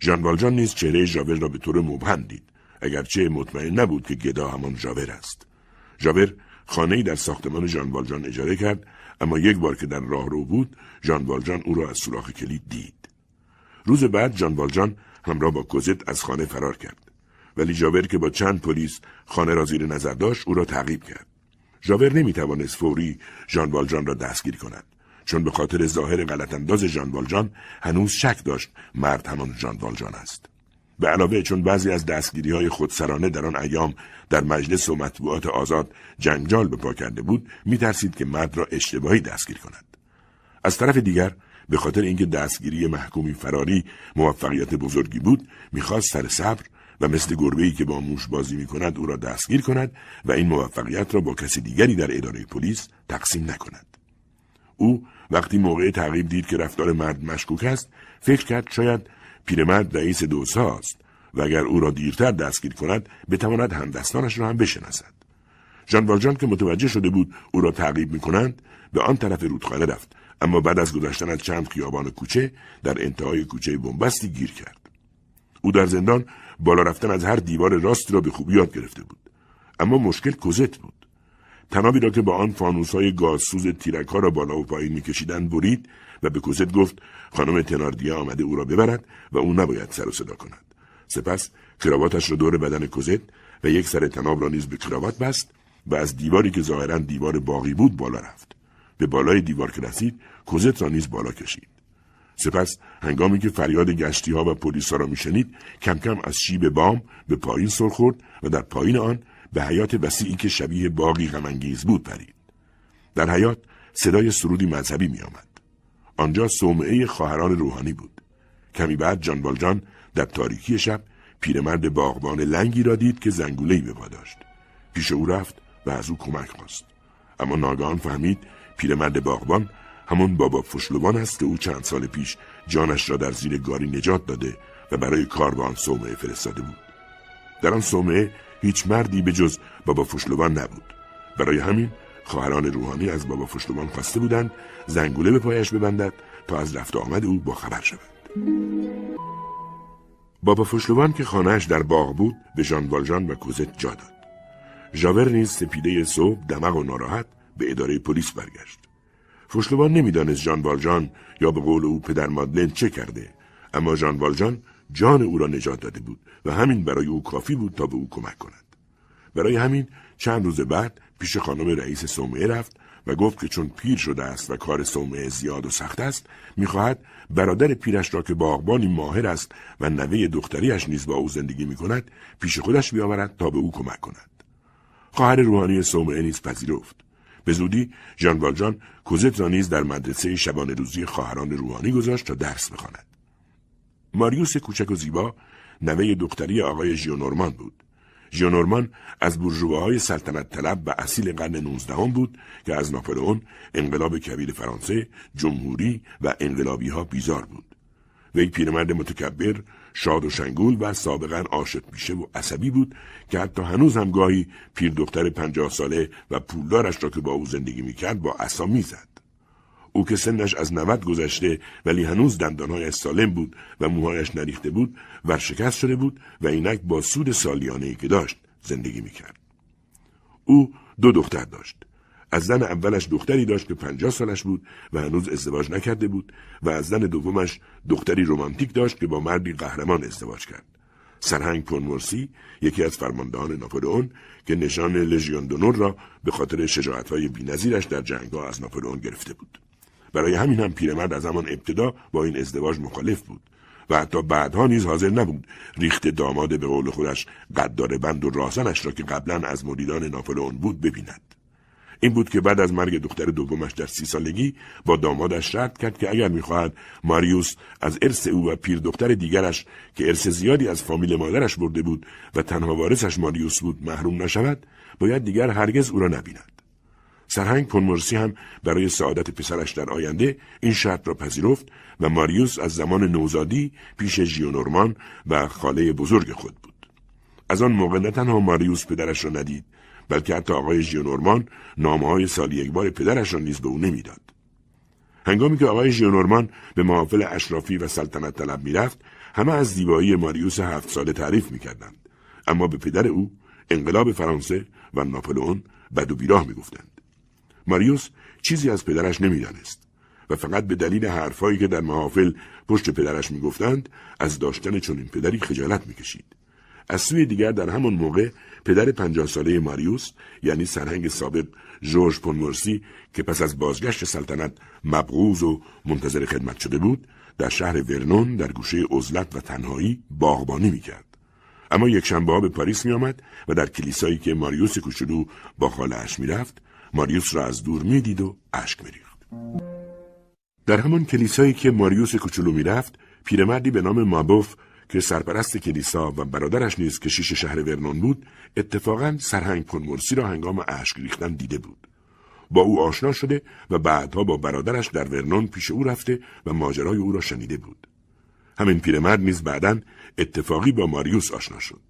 ژان والجان نیز چهره ژاور را به طور مبهم دید اگرچه مطمئن نبود که گدا همان ژاور است. ژاور خانهای در ساختمان ژان والجان اجاره کرد اما یک بار که در راه رو بود ژان والجان او را از سوراخ کلید دید. روز بعد ژان والجان همراه با کوزت از خانه فرار کرد. ولی جاور که با چند پلیس خانه را زیر نظر داشت او را تعقیب کرد. ژاور نمی‌توانست فوری ژان والجان را دستگیر کند. چون به خاطر ظاهر غلطانداز ژان والجان هنوز شک داشت مرد همان ژان والجان است. به علاوه چون بعضی از دستگیری های خودسرانه در آن ایام در مجلس و مطبوعات آزاد جنجال به پا کرده بود میترسید که مرد را اشتباهی دستگیر کند از طرف دیگر به خاطر اینکه دستگیری محکومی فراری موفقیت بزرگی بود می‌خواست سر صبر و مثل گربه‌ای که با موش بازی می کند او را دستگیر کند و این موفقیت را با کسی دیگری در اداره پلیس تقسیم نکند. او وقتی موقع تعقیب دید که رفتار مرد مشکوک است فکر کرد شاید پیرمرد رئیس دوسا است و اگر او را دیرتر دستگیر کند بتواند همدستانش را هم بشناسد. ژان والجان که متوجه شده بود او را تعقیب می کنند به آن طرف رودخانه رفت. اما بعد از گذشتن از چند خیابان کوچه در انتهای کوچه بنبستی گیر کرد. او در زندان بالا رفتن از هر دیوار راست را به خوبی یاد گرفته بود. اما مشکل کوزت بود. تنابی را که با آن های گازسوز تیرک ها را بالا و پایین میکشیدند برید و به کوزت گفت خانم تناردیه آمده او را ببرد و او نباید سر و صدا کند. سپس کراواتش را دور بدن کوزت و یک سر تناب را نیز به کراوات بست و از دیواری که ظاهرا دیوار باقی بود بالا رفت. به بالای دیوار که رسید کوزت را نیز بالا کشید. سپس هنگامی که فریاد گشتی ها و پلیس را میشنید کم کم از شیب بام به پایین سر خورد و در پایین آن به حیات وسیعی که شبیه باقی غمانگیز بود پرید. در حیات صدای سرودی مذهبی می آمد. آنجا صومعه خواهران روحانی بود. کمی بعد جان بالجان در تاریکی شب پیرمرد باغبان لنگی را دید که زنگولهی به پا داشت. پیش او رفت و از او کمک خواست. اما ناگهان فهمید پیرمرد باغبان همون بابا فشلوان است که او چند سال پیش جانش را در زیر گاری نجات داده و برای کار به آن صومعه فرستاده بود. در آن صومعه هیچ مردی به جز بابا فشلوان نبود. برای همین خواهران روحانی از بابا فشلوان خواسته بودند زنگوله به پایش ببندد تا از رفت آمد او با خبر شود. بابا فشلوان که خانهاش در باغ بود به ژان والژان و کوزت جا داد. ژاور نیز سپیده صبح دمق و ناراحت به اداره پلیس برگشت. فوشلوان نمی‌دانست ژان والجان یا به قول او پدر مادلن چه کرده اما ژان والجان جان او را نجات داده بود و همین برای او کافی بود تا به او کمک کند. برای همین چند روز بعد پیش خانم رئیس سومه رفت و گفت که چون پیر شده است و کار صومعه زیاد و سخت است می‌خواهد برادر پیرش را که باغبانی ماهر است و نوه دختریش نیز با او زندگی می کند پیش خودش بیاورد تا به او کمک کند. خواهر روحانی صومعه نیز پذیرفت. به زودی ژان والجان کوزت را نیز در مدرسه شبانه روزی خواهران روحانی گذاشت تا درس بخواند. ماریوس کوچک و زیبا نوه دختری آقای ژیونورمان بود. ژیونورمان از های سلطنت طلب و اصیل قرن نوزدهم بود که از ناپلئون انقلاب کبیر فرانسه جمهوری و انقلابی ها بیزار بود. وی پیرمرد متکبر شاد و شنگول و سابقا عاشق میشه و عصبی بود که حتی هنوز هم گاهی پیر دختر پنجاه ساله و پولدارش را که با او زندگی می‌کرد با عصا می‌زد او که سنش از نوت گذشته ولی هنوز دندانهایش سالم بود و موهایش نریخته بود ورشکست شده بود و اینک با سود سالیانه ای که داشت زندگی می‌کرد. او دو دختر داشت. از زن اولش دختری داشت که پنجاه سالش بود و هنوز ازدواج نکرده بود و از زن دومش دختری رومانتیک داشت که با مردی قهرمان ازدواج کرد. سرهنگ پونمورسی یکی از فرماندهان ناپلئون که نشان لژیون دونور را به خاطر شجاعتهای بینظیرش در جنگها از ناپلئون گرفته بود. برای همین هم پیرمرد از همان ابتدا با این ازدواج مخالف بود و حتی بعدها نیز حاضر نبود ریخت داماد به قول خودش قدار بند و رازنش را که قبلا از مریدان ناپلئون بود ببیند. این بود که بعد از مرگ دختر دومش در سی سالگی با دامادش شرط کرد که اگر می‌خواهد ماریوس از ارث او و پیر دختر دیگرش که ارث زیادی از فامیل مادرش برده بود و تنها وارثش ماریوس بود محروم نشود باید دیگر هرگز او را نبیند. سرهنگ پونمورسی هم برای سعادت پسرش در آینده این شرط را پذیرفت و ماریوس از زمان نوزادی پیش ژیونورمان و خاله بزرگ خود بود. از آن موقع نه تنها ماریوس پدرش را ندید بلکه حتی آقای ژیونورمان نامه های سالی یک بار پدرش را نیز به او نمی‌داد. هنگامی که آقای ژیونورمان به محافل اشرافی و سلطنت طلب می‌رفت همه از زیبایی ماریوس هفت ساله تعریف می‌کردند اما به پدر او انقلاب فرانسه و ناپلئون بد و بیراه می‌گفتند ماریوس چیزی از پدرش نمی‌دانست و فقط به دلیل حرفهایی که در محافل پشت پدرش می‌گفتند از داشتن چنین پدری خجالت می‌کشید. از سوی دیگر در همان موقع پدر پنجاه ساله ماریوس یعنی سرهنگ سابق جورج پونمورسی که پس از بازگشت سلطنت مبغوز و منتظر خدمت شده بود در شهر ورنون در گوشه عزلت و تنهایی باغبانی می‌کرد. اما یک شنبه به پاریس میآمد و در کلیسایی که ماریوس کوچولو با خالهاش می‌رفت ماریوس را از دور می‌دید و اشک میریخت در همان کلیسایی که ماریوس کوچولو می‌رفت پیرمردی به نام مابوف که سرپرست کلیسا و برادرش نیز کشیش شهر ورنون بود اتفاقا سرهنگ پنمرسی را هنگام اشک ریختن دیده بود. با او آشنا شده و بعدها با برادرش در ورنون پیش او رفته و ماجرای او را شنیده بود. همین پیرمرد نیز بعدا اتفاقی با ماریوس آشنا شد.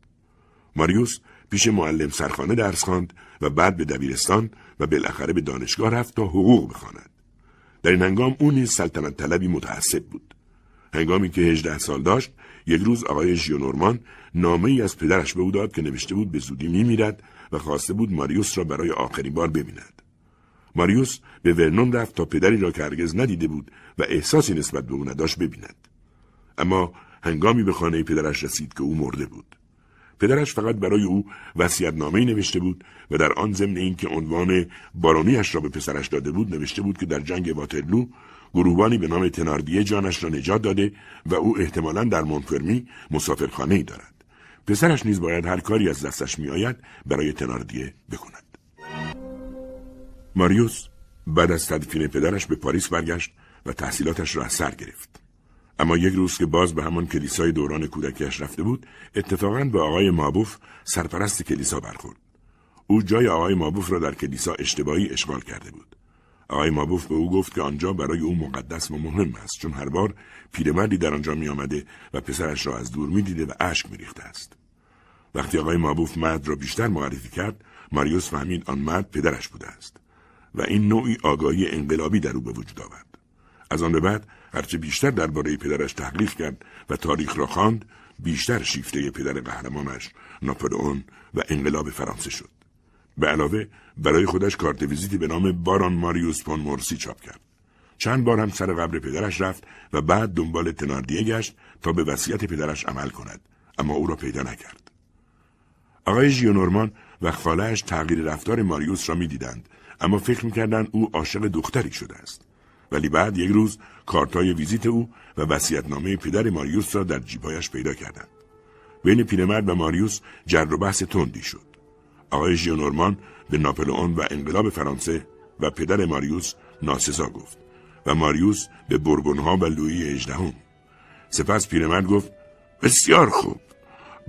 ماریوس پیش معلم سرخانه درس خواند و بعد به دبیرستان و بالاخره به دانشگاه رفت تا حقوق بخواند. در این هنگام او نیز سلطنت طلبی متعصب بود. هنگامی که هجده سال داشت، یک روز آقای ژیونورمان نامه ای از پدرش به او داد که نوشته بود به زودی میمیرد و خواسته بود ماریوس را برای آخرین بار ببیند. ماریوس به ورنون رفت تا پدری را که هرگز ندیده بود و احساسی نسبت به او نداشت ببیند. اما هنگامی به خانه پدرش رسید که او مرده بود. پدرش فقط برای او نامه نوشته بود و در آن ضمن اینکه عنوان بارونیش را به پسرش داده بود نوشته بود که در جنگ واترلو گروهبانی به نام تناردیه جانش را نجات داده و او احتمالا در مونفرمی مسافرخانه ای دارد. پسرش نیز باید هر کاری از دستش میآید برای تناردیه بکند. ماریوس بعد از تدفین پدرش به پاریس برگشت و تحصیلاتش را از سر گرفت. اما یک روز که باز به همان کلیسای دوران کودکیش رفته بود اتفاقا به آقای مابوف سرپرست کلیسا برخورد. او جای آقای مابوف را در کلیسا اشتباهی اشغال کرده بود. آقای مابوف به او گفت که آنجا برای او مقدس و مهم است چون هر بار پیرمردی در آنجا می آمده و پسرش را از دور می دیده و اشک می ریخته است. وقتی آقای مابوف مرد را بیشتر معرفی کرد ماریوس فهمید آن مرد پدرش بوده است و این نوعی آگاهی انقلابی در او به وجود آورد. از آن به بعد هرچه بیشتر درباره پدرش تحقیق کرد و تاریخ را خواند بیشتر شیفته پدر قهرمانش ناپلئون و انقلاب فرانسه شد. به علاوه برای خودش کارت ویزیتی به نام باران ماریوس پون مورسی چاپ کرد. چند بار هم سر قبر پدرش رفت و بعد دنبال تناردیه گشت تا به وصیت پدرش عمل کند اما او را پیدا نکرد. آقای ژیونورمان و خالهاش تغییر رفتار ماریوس را می‌دیدند اما فکر می‌کردند او عاشق دختری شده است. ولی بعد یک روز کارتای ویزیت او و وصیتنامه پدر ماریوس را در جیبهایش پیدا کردند. بین پیرمرد و ماریوس جر و بحث تندی شد. آقای ژیونورمان به ناپلئون و انقلاب فرانسه و پدر ماریوس ناسزا گفت و ماریوس به برگونها و لویی اجدهم سپس پیرمرد گفت بسیار خوب.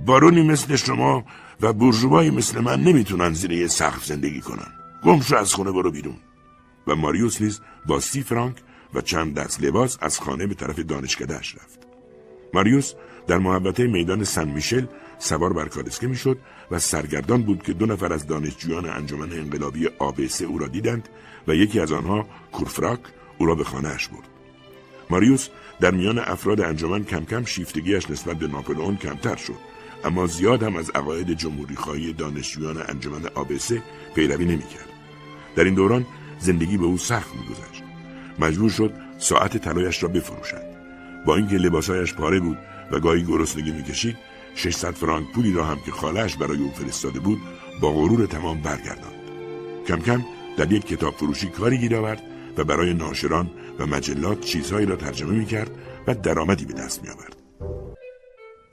بارونی مثل شما و بورژوایی مثل من نمی‌تونن زیر یه سقف زندگی کنن. گمشو از خونه برو بیرون. و ماریوس نیز با سی فرانک و چند دست لباس از خانه به طرف دانشکدهش رفت. ماریوس در محبته میدان سن میشل سوار بر کالسکه می‌شد و سرگردان بود که دو نفر از دانشجویان انجمن انقلابی آبسه او را دیدند و یکی از آنها کورفراک او را به خانهاش برد. ماریوس در میان افراد انجمن کم کم شیفتگیش نسبت به ناپلئون کمتر شد اما زیاد هم از عقاید جمهوری دانشجویان انجمن آبسه پیروی نمی‌کرد. در این دوران زندگی به او سخت میگذشت. مجبور شد ساعت طلایش را بفروشد با اینکه لباسهایش پاره بود و گاهی گرسنگی می‌کشید 600 فرانک پولی را هم که خالش برای او فرستاده بود با غرور تمام برگرداند کم کم در یک کتاب فروشی کاری گیر آورد و برای ناشران و مجلات چیزهایی را ترجمه می کرد و درآمدی به دست می آورد.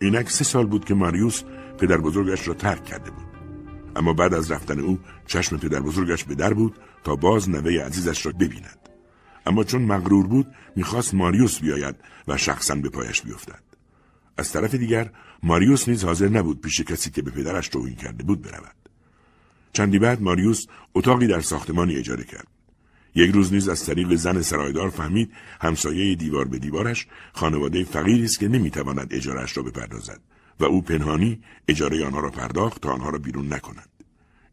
اینک سه سال بود که ماریوس پدر بزرگش را ترک کرده بود. اما بعد از رفتن او چشم پدر بزرگش به در بود تا باز نوه عزیزش را ببیند. اما چون مغرور بود می‌خواست ماریوس بیاید و شخصا به پایش بیفتد. از طرف دیگر ماریوس نیز حاضر نبود پیش کسی که به پدرش توهین کرده بود برود. چندی بعد ماریوس اتاقی در ساختمانی اجاره کرد. یک روز نیز از طریق زن سرایدار فهمید همسایه دیوار به دیوارش خانواده فقیری است که نمی‌تواند اجارهاش را بپردازد و او پنهانی اجاره آنها را پرداخت تا آنها را بیرون نکند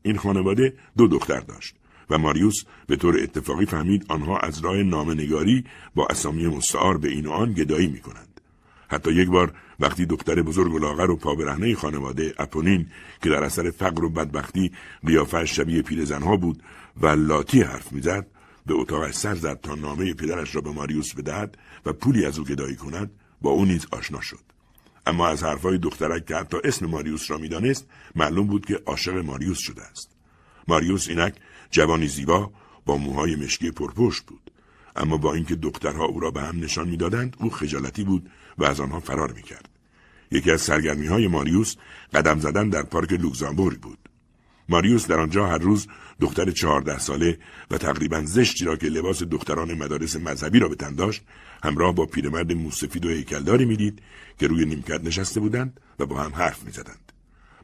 این خانواده دو دختر داشت و ماریوس به طور اتفاقی فهمید آنها از راه نامنگاری با اسامی مستعار به این و آن گدایی می کنند. حتی یک بار وقتی دختر بزرگ و لاغر و پابرهنه خانواده اپونین که در اثر فقر و بدبختی قیافه شبیه پیرزنها بود و لاتی حرف می‌زد به اتاقش سر زد تا نامه پدرش را به ماریوس بدهد و پولی از او گدایی کند با او نیز آشنا شد اما از حرفهای دخترک که حتی اسم ماریوس را می‌دانست معلوم بود که عاشق ماریوس شده است ماریوس اینک جوانی زیبا با موهای مشکی پرپشت بود. اما با اینکه دخترها او را به هم نشان می‌دادند او خجالتی بود و از آنها فرار می‌کرد. یکی از سرگرمی های ماریوس قدم زدن در پارک لوکزامبورگ بود. ماریوس در آنجا هر روز دختر چهارده ساله و تقریبا زشتی را که لباس دختران مدارس مذهبی را به تن داشت همراه با پیرمرد موسفید و هیکلداری می‌دید که روی نیمکت نشسته بودند و با هم حرف می‌زدند.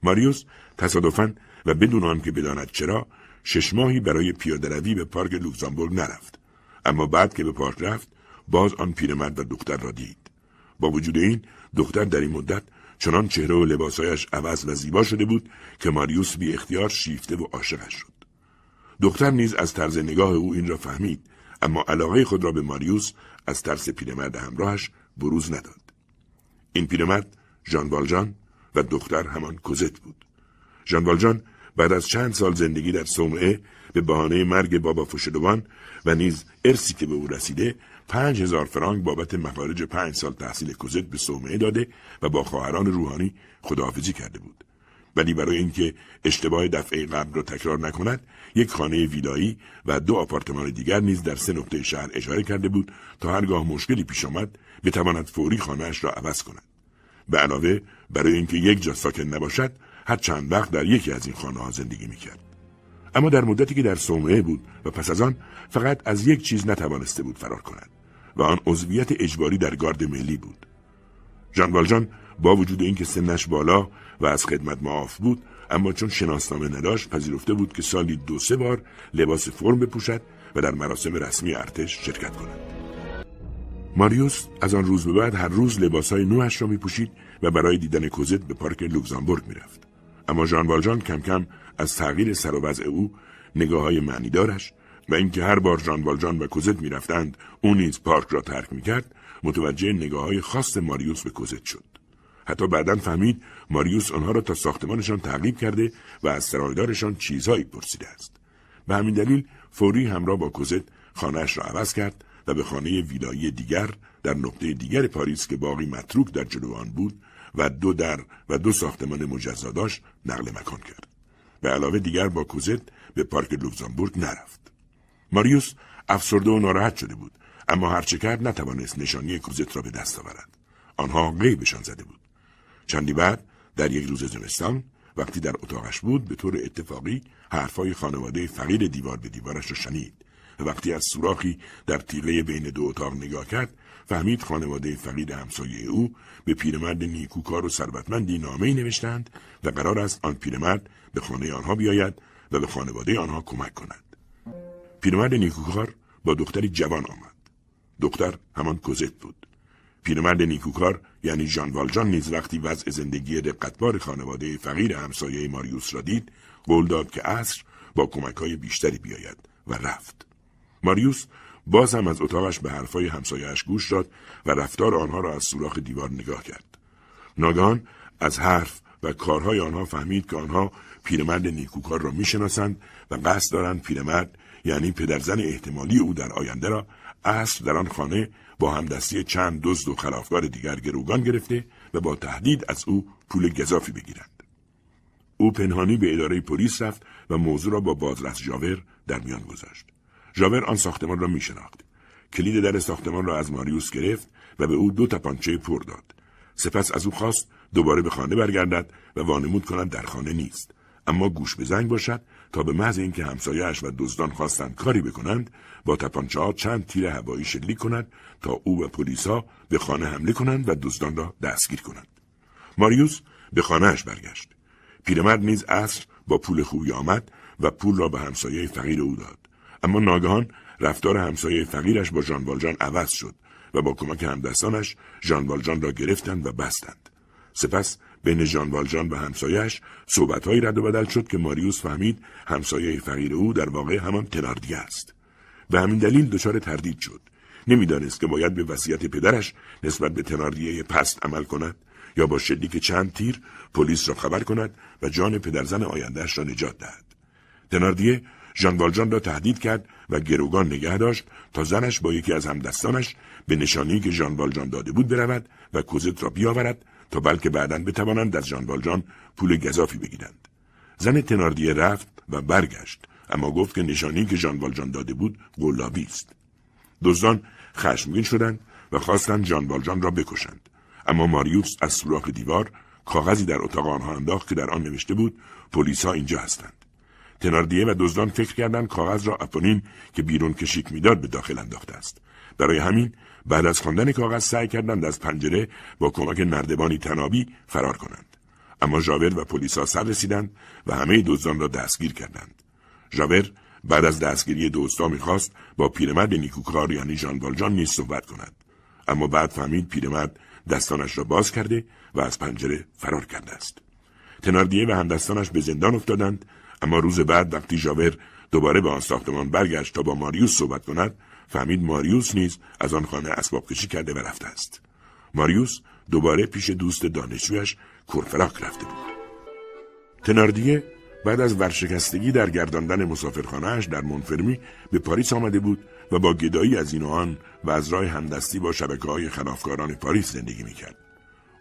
ماریوس تصادفا و بدون آنکه بداند چرا شش ماهی برای پیاده به پارک لوکزامبورگ نرفت اما بعد که به پارک رفت باز آن پیرمرد و دختر را دید با وجود این دختر در این مدت چنان چهره و لباسایش عوض و زیبا شده بود که ماریوس بی اختیار شیفته و عاشقش شد. دختر نیز از طرز نگاه او این را فهمید اما علاقه خود را به ماریوس از ترس پیرمرد همراهش بروز نداد. این پیرمرد ژان والجان و دختر همان کوزت بود. ژان والجان بعد از چند سال زندگی در صومعه به بهانه مرگ بابا فوشدوان و نیز ارسی که به او رسیده پنج هزار فرانک بابت مخارج پنج سال تحصیل کوزت به صومعه داده و با خواهران روحانی خداحافظی کرده بود. ولی برای اینکه اشتباه دفعه قبل را تکرار نکند یک خانه ویلایی و دو آپارتمان دیگر نیز در سه نقطه شهر اجاره کرده بود تا هرگاه مشکلی پیش آمد بتواند فوری خانهاش را عوض کند. به علاوه برای اینکه یک جا ساکن نباشد هر چند وقت در یکی از این خانه ها زندگی می‌کرد. اما در مدتی که در صومعه بود و پس از آن فقط از یک چیز نتوانسته بود فرار کند و آن عضویت اجباری در گارد ملی بود. ژان والژان با وجود اینکه سنش بالا و از خدمت معاف بود اما چون شناسنامه نداشت پذیرفته بود که سالی دو سه بار لباس فرم بپوشد و در مراسم رسمی ارتش شرکت کند. ماریوس از آن روز به بعد هر روز لباسهای نوش را میپوشید و برای دیدن کوزت به پارک لوکزامبورگ می‌رفت. اما ژان والژان کم کم از تغییر سر و وضع او نگاه های معنیدارش و اینکه هر بار ژان والجان و کوزت می‌رفتند او نیز پارک را ترک می‌کرد متوجه نگاه های خاص ماریوس به کوزت شد. حتی بعدا فهمید ماریوس آنها را تا ساختمانشان تعقیب کرده و از سرایدارشان چیزهایی پرسیده است. به همین دلیل فوری همراه با کوزت خانهاش را عوض کرد و به خانه ویلایی دیگر در نقطه دیگر پاریس که باقی متروک در جلو آن بود و دو در و دو ساختمان مجزا داشت نقل مکان کرد. به علاوه دیگر با کوزت به پارک لوکزامبورگ نرفت. ماریوس افسرده و ناراحت شده بود اما هرچه کرد نتوانست نشانی کوزت را به دست آورد. آنها غیبشان زده بود. چندی بعد در یک روز زمستان وقتی در اتاقش بود به طور اتفاقی حرفای خانواده فقیر دیوار به دیوارش را شنید و وقتی از سوراخی در تیغه بین دو اتاق نگاه کرد فهمید خانواده فقیر همسایه او به پیرمرد نیکوکار و ثروتمندی نامه نوشتند و قرار است آن پیرمرد به خانه آنها بیاید و به خانواده آنها کمک کند. پیرمرد نیکوکار با دختری جوان آمد. دختر همان کوزت بود. پیرمرد نیکوکار یعنی ژان والجان نیز وقتی وضع زندگی دقتبار خانواده فقیر همسایه ماریوس را دید قول داد که عصر با کمک های بیشتری بیاید و رفت. ماریوس باز هم از اتاقش به حرفای همسایهاش گوش داد و رفتار آنها را از سوراخ دیوار نگاه کرد ناگهان از حرف و کارهای آنها فهمید که آنها پیرمرد نیکوکار را می‌شناسند و قصد دارند پیرمرد یعنی پدرزن احتمالی او در آینده را اصر در آن خانه با همدستی چند دزد و خلافکار دیگر گروگان گرفته و با تهدید از او پول گذافی بگیرند. او پنهانی به اداره پلیس رفت و موضوع را با بازرس جاور در میان گذاشت. جاور آن ساختمان را می شناخت. کلید در ساختمان را از ماریوس گرفت و به او دو تپانچه پر داد. سپس از او خواست دوباره به خانه برگردد و وانمود کند در خانه نیست. اما گوش به زنگ باشد تا به محض اینکه همسایهاش و دزدان خواستند کاری بکنند با تپانچه ها چند تیر هوایی شلیک کند تا او و پلیسا به خانه حمله کنند و دزدان را دستگیر کنند ماریوس به خانهاش برگشت پیرمرد نیز عصر با پول خوبی آمد و پول را به همسایه فقیر او داد اما ناگهان رفتار همسایه فقیرش با ژان والجان عوض شد و با کمک همدستانش ژان والجان را گرفتند و بستند. سپس بین ژان والجان و همسایهش صحبتهایی رد و بدل شد که ماریوس فهمید همسایه فقیر او در واقع همان تناردیه است. به همین دلیل دچار تردید شد. نمی‌دانست که باید به وصیت پدرش نسبت به تناردیه پست عمل کند یا با شلیک چند تیر پلیس را خبر کند و جان پدرزن آیندهش را نجات دهد. تناردیه ژان والجان را تهدید کرد و گروگان نگه داشت تا زنش با یکی از همدستانش به نشانی که ژان والجان داده بود برود و کوزت را بیاورد تا بلکه بعدا بتوانند از ژان والجان پول گذافی بگیرند. زن تناردیه رفت و برگشت اما گفت که نشانی که ژان والجان داده بود گلابی است. دزدان خشمگین شدند و خواستند ژان والجان را بکشند اما ماریوس از سوراخ دیوار کاغذی در اتاق آنها انداخت که در آن نوشته بود پلیسا اینجا هستند. تناردیه و دزدان فکر کردند کاغذ را اپونین که بیرون کشیک می‌داد به داخل انداخته است. برای همین بعد از خواندن کاغذ سعی کردند از پنجره با کمک نردبانی تنابی فرار کنند. اما ژاور و پلیسا سر رسیدند و همه دزدان را دستگیر کردند. ژاور بعد از دستگیری دوستا می‌خواست با پیرمرد نیکوکار یعنی ژان والجان نیز صحبت کند. اما بعد فهمید پیرمرد دستانش را باز کرده و از پنجره فرار کرده است. تناردیه و همدستانش به زندان افتادند اما روز بعد وقتی ژاور دوباره به آن ساختمان برگشت تا با ماریوس صحبت کند فهمید ماریوس نیز از آن خانه اسباب کشی کرده و رفته است ماریوس دوباره پیش دوست دانشجویش کورفراک رفته بود تناردیه بعد از ورشکستگی در گرداندن مسافرخانهاش در منفرمی به پاریس آمده بود و با گدایی از این و آن و از راه همدستی با شبکه های خلافکاران پاریس زندگی می‌کرد.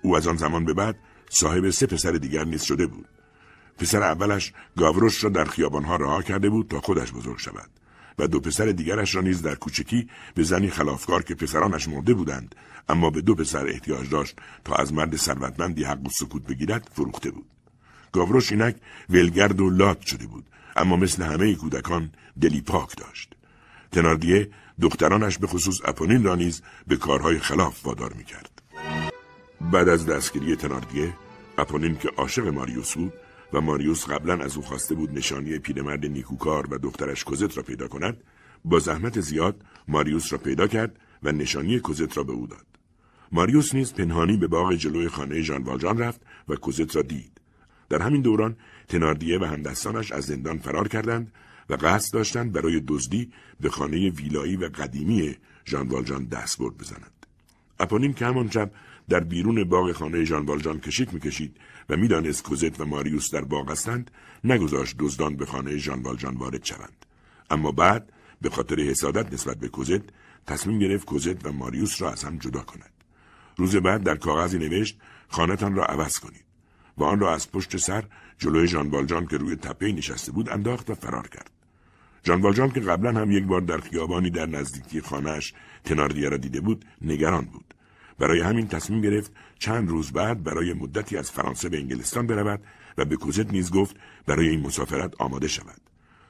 او از آن زمان به بعد صاحب سه پسر دیگر نیز شده بود. پسر اولش گاوروش را در خیابانها رها کرده بود تا خودش بزرگ شود و دو پسر دیگرش را نیز در کوچکی به زنی خلافکار که پسرانش مرده بودند اما به دو پسر احتیاج داشت تا از مرد ثروتمندی حق و سکوت بگیرد فروخته بود. گاوروش اینک ولگرد و لات شده بود اما مثل همه کودکان دلی پاک داشت. تناردیه دخترانش به خصوص اپونین را نیز به کارهای خلاف وادار می‌کرد. بعد از دستگیری تناردیه اپونین که عاشق ماریوس بود و ماریوس قبلا از او خواسته بود نشانی پیرمرد نیکوکار و دخترش کوزت را پیدا کند با زحمت زیاد ماریوس را پیدا کرد و نشانی کوزت را به او داد. ماریوس نیز پنهانی به باغ جلوی خانه ژان رفت و کوزت را دید. در همین دوران تناردیه و همدستانش از زندان فرار کردند و قصد داشتند برای دزدی به خانه ویلایی و قدیمی ژان والجان دستبرد بزنند. اپونین که همان شب در بیرون باغ خانه ژان والجان کشیک می‌کشید و می‌دانست کوزت و ماریوس در باغ هستند نگذاشت دزدان به خانه ژان والجان وارد شوند. اما بعد به خاطر حسادت نسبت به کوزت تصمیم گرفت کوزت و ماریوس را از هم جدا کند. روز بعد در کاغذی نوشت خانهتان را عوض کنید. و آن را از پشت سر جلوی ژان والجان که روی تپه نشسته بود انداخت و فرار کرد. ژان والجان که قبلا هم یک بار در خیابانی در نزدیکی خانهاش تناردیه را دیده بود نگران بود. برای همین تصمیم گرفت چند روز بعد برای مدتی از فرانسه به انگلستان برود و به کوزت نیز گفت برای این مسافرت آماده شود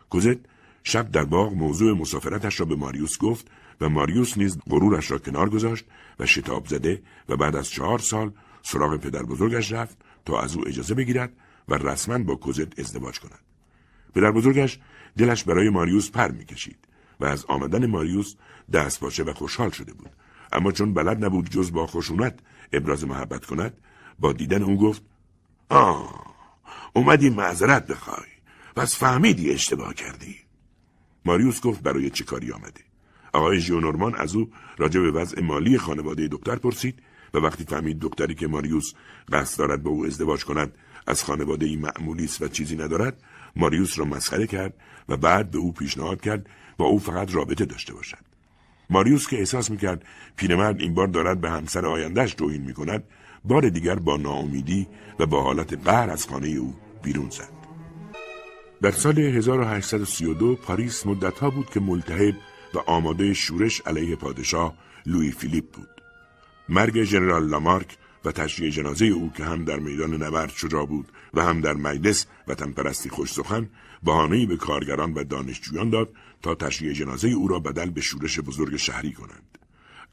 کوزت شب در باغ موضوع مسافرتش را به ماریوس گفت و ماریوس نیز غرورش را کنار گذاشت و شتاب زده و بعد از چهار سال سراغ پدر بزرگش رفت تا از او اجازه بگیرد و رسما با کوزت ازدواج کند. پدر بزرگش دلش برای ماریوس پر می‌کشید و از آمدن ماریوس دست باشه و خوشحال شده بود اما چون بلد نبود جز با خشونت ابراز محبت کند با دیدن او گفت آه اومدی معذرت بخوای. پس فهمیدی اشتباه کردی. ماریوس گفت برای چه کاری آمده؟ آقای ژیونورمان از او راجع به وضع مالی خانواده دکتر پرسید و وقتی فهمید دکتری که ماریوس قصد دارد با او ازدواج کند از خانواده ای معمولی است و چیزی ندارد ماریوس را مسخره کرد و بعد به او پیشنهاد کرد با او فقط رابطه داشته باشد. ماریوس که احساس می‌کرد پیرمرد این بار دارد به همسر آیندهش توهین می‌کند بار دیگر با ناامیدی و با حالت قهر از خانه او بیرون زد. در سال 1832 پاریس مدتها بود که ملتهب و آماده شورش علیه پادشاه لوی فیلیپ بود. مرگ ژنرال لامارک و تشریع جنازه او که هم در میدان نبرد شجاع بود و هم در مجلس و تنپرستی خوش سخن بهانهای به کارگران و دانشجویان داد تا تشریع جنازه او را بدل به شورش بزرگ شهری کنند.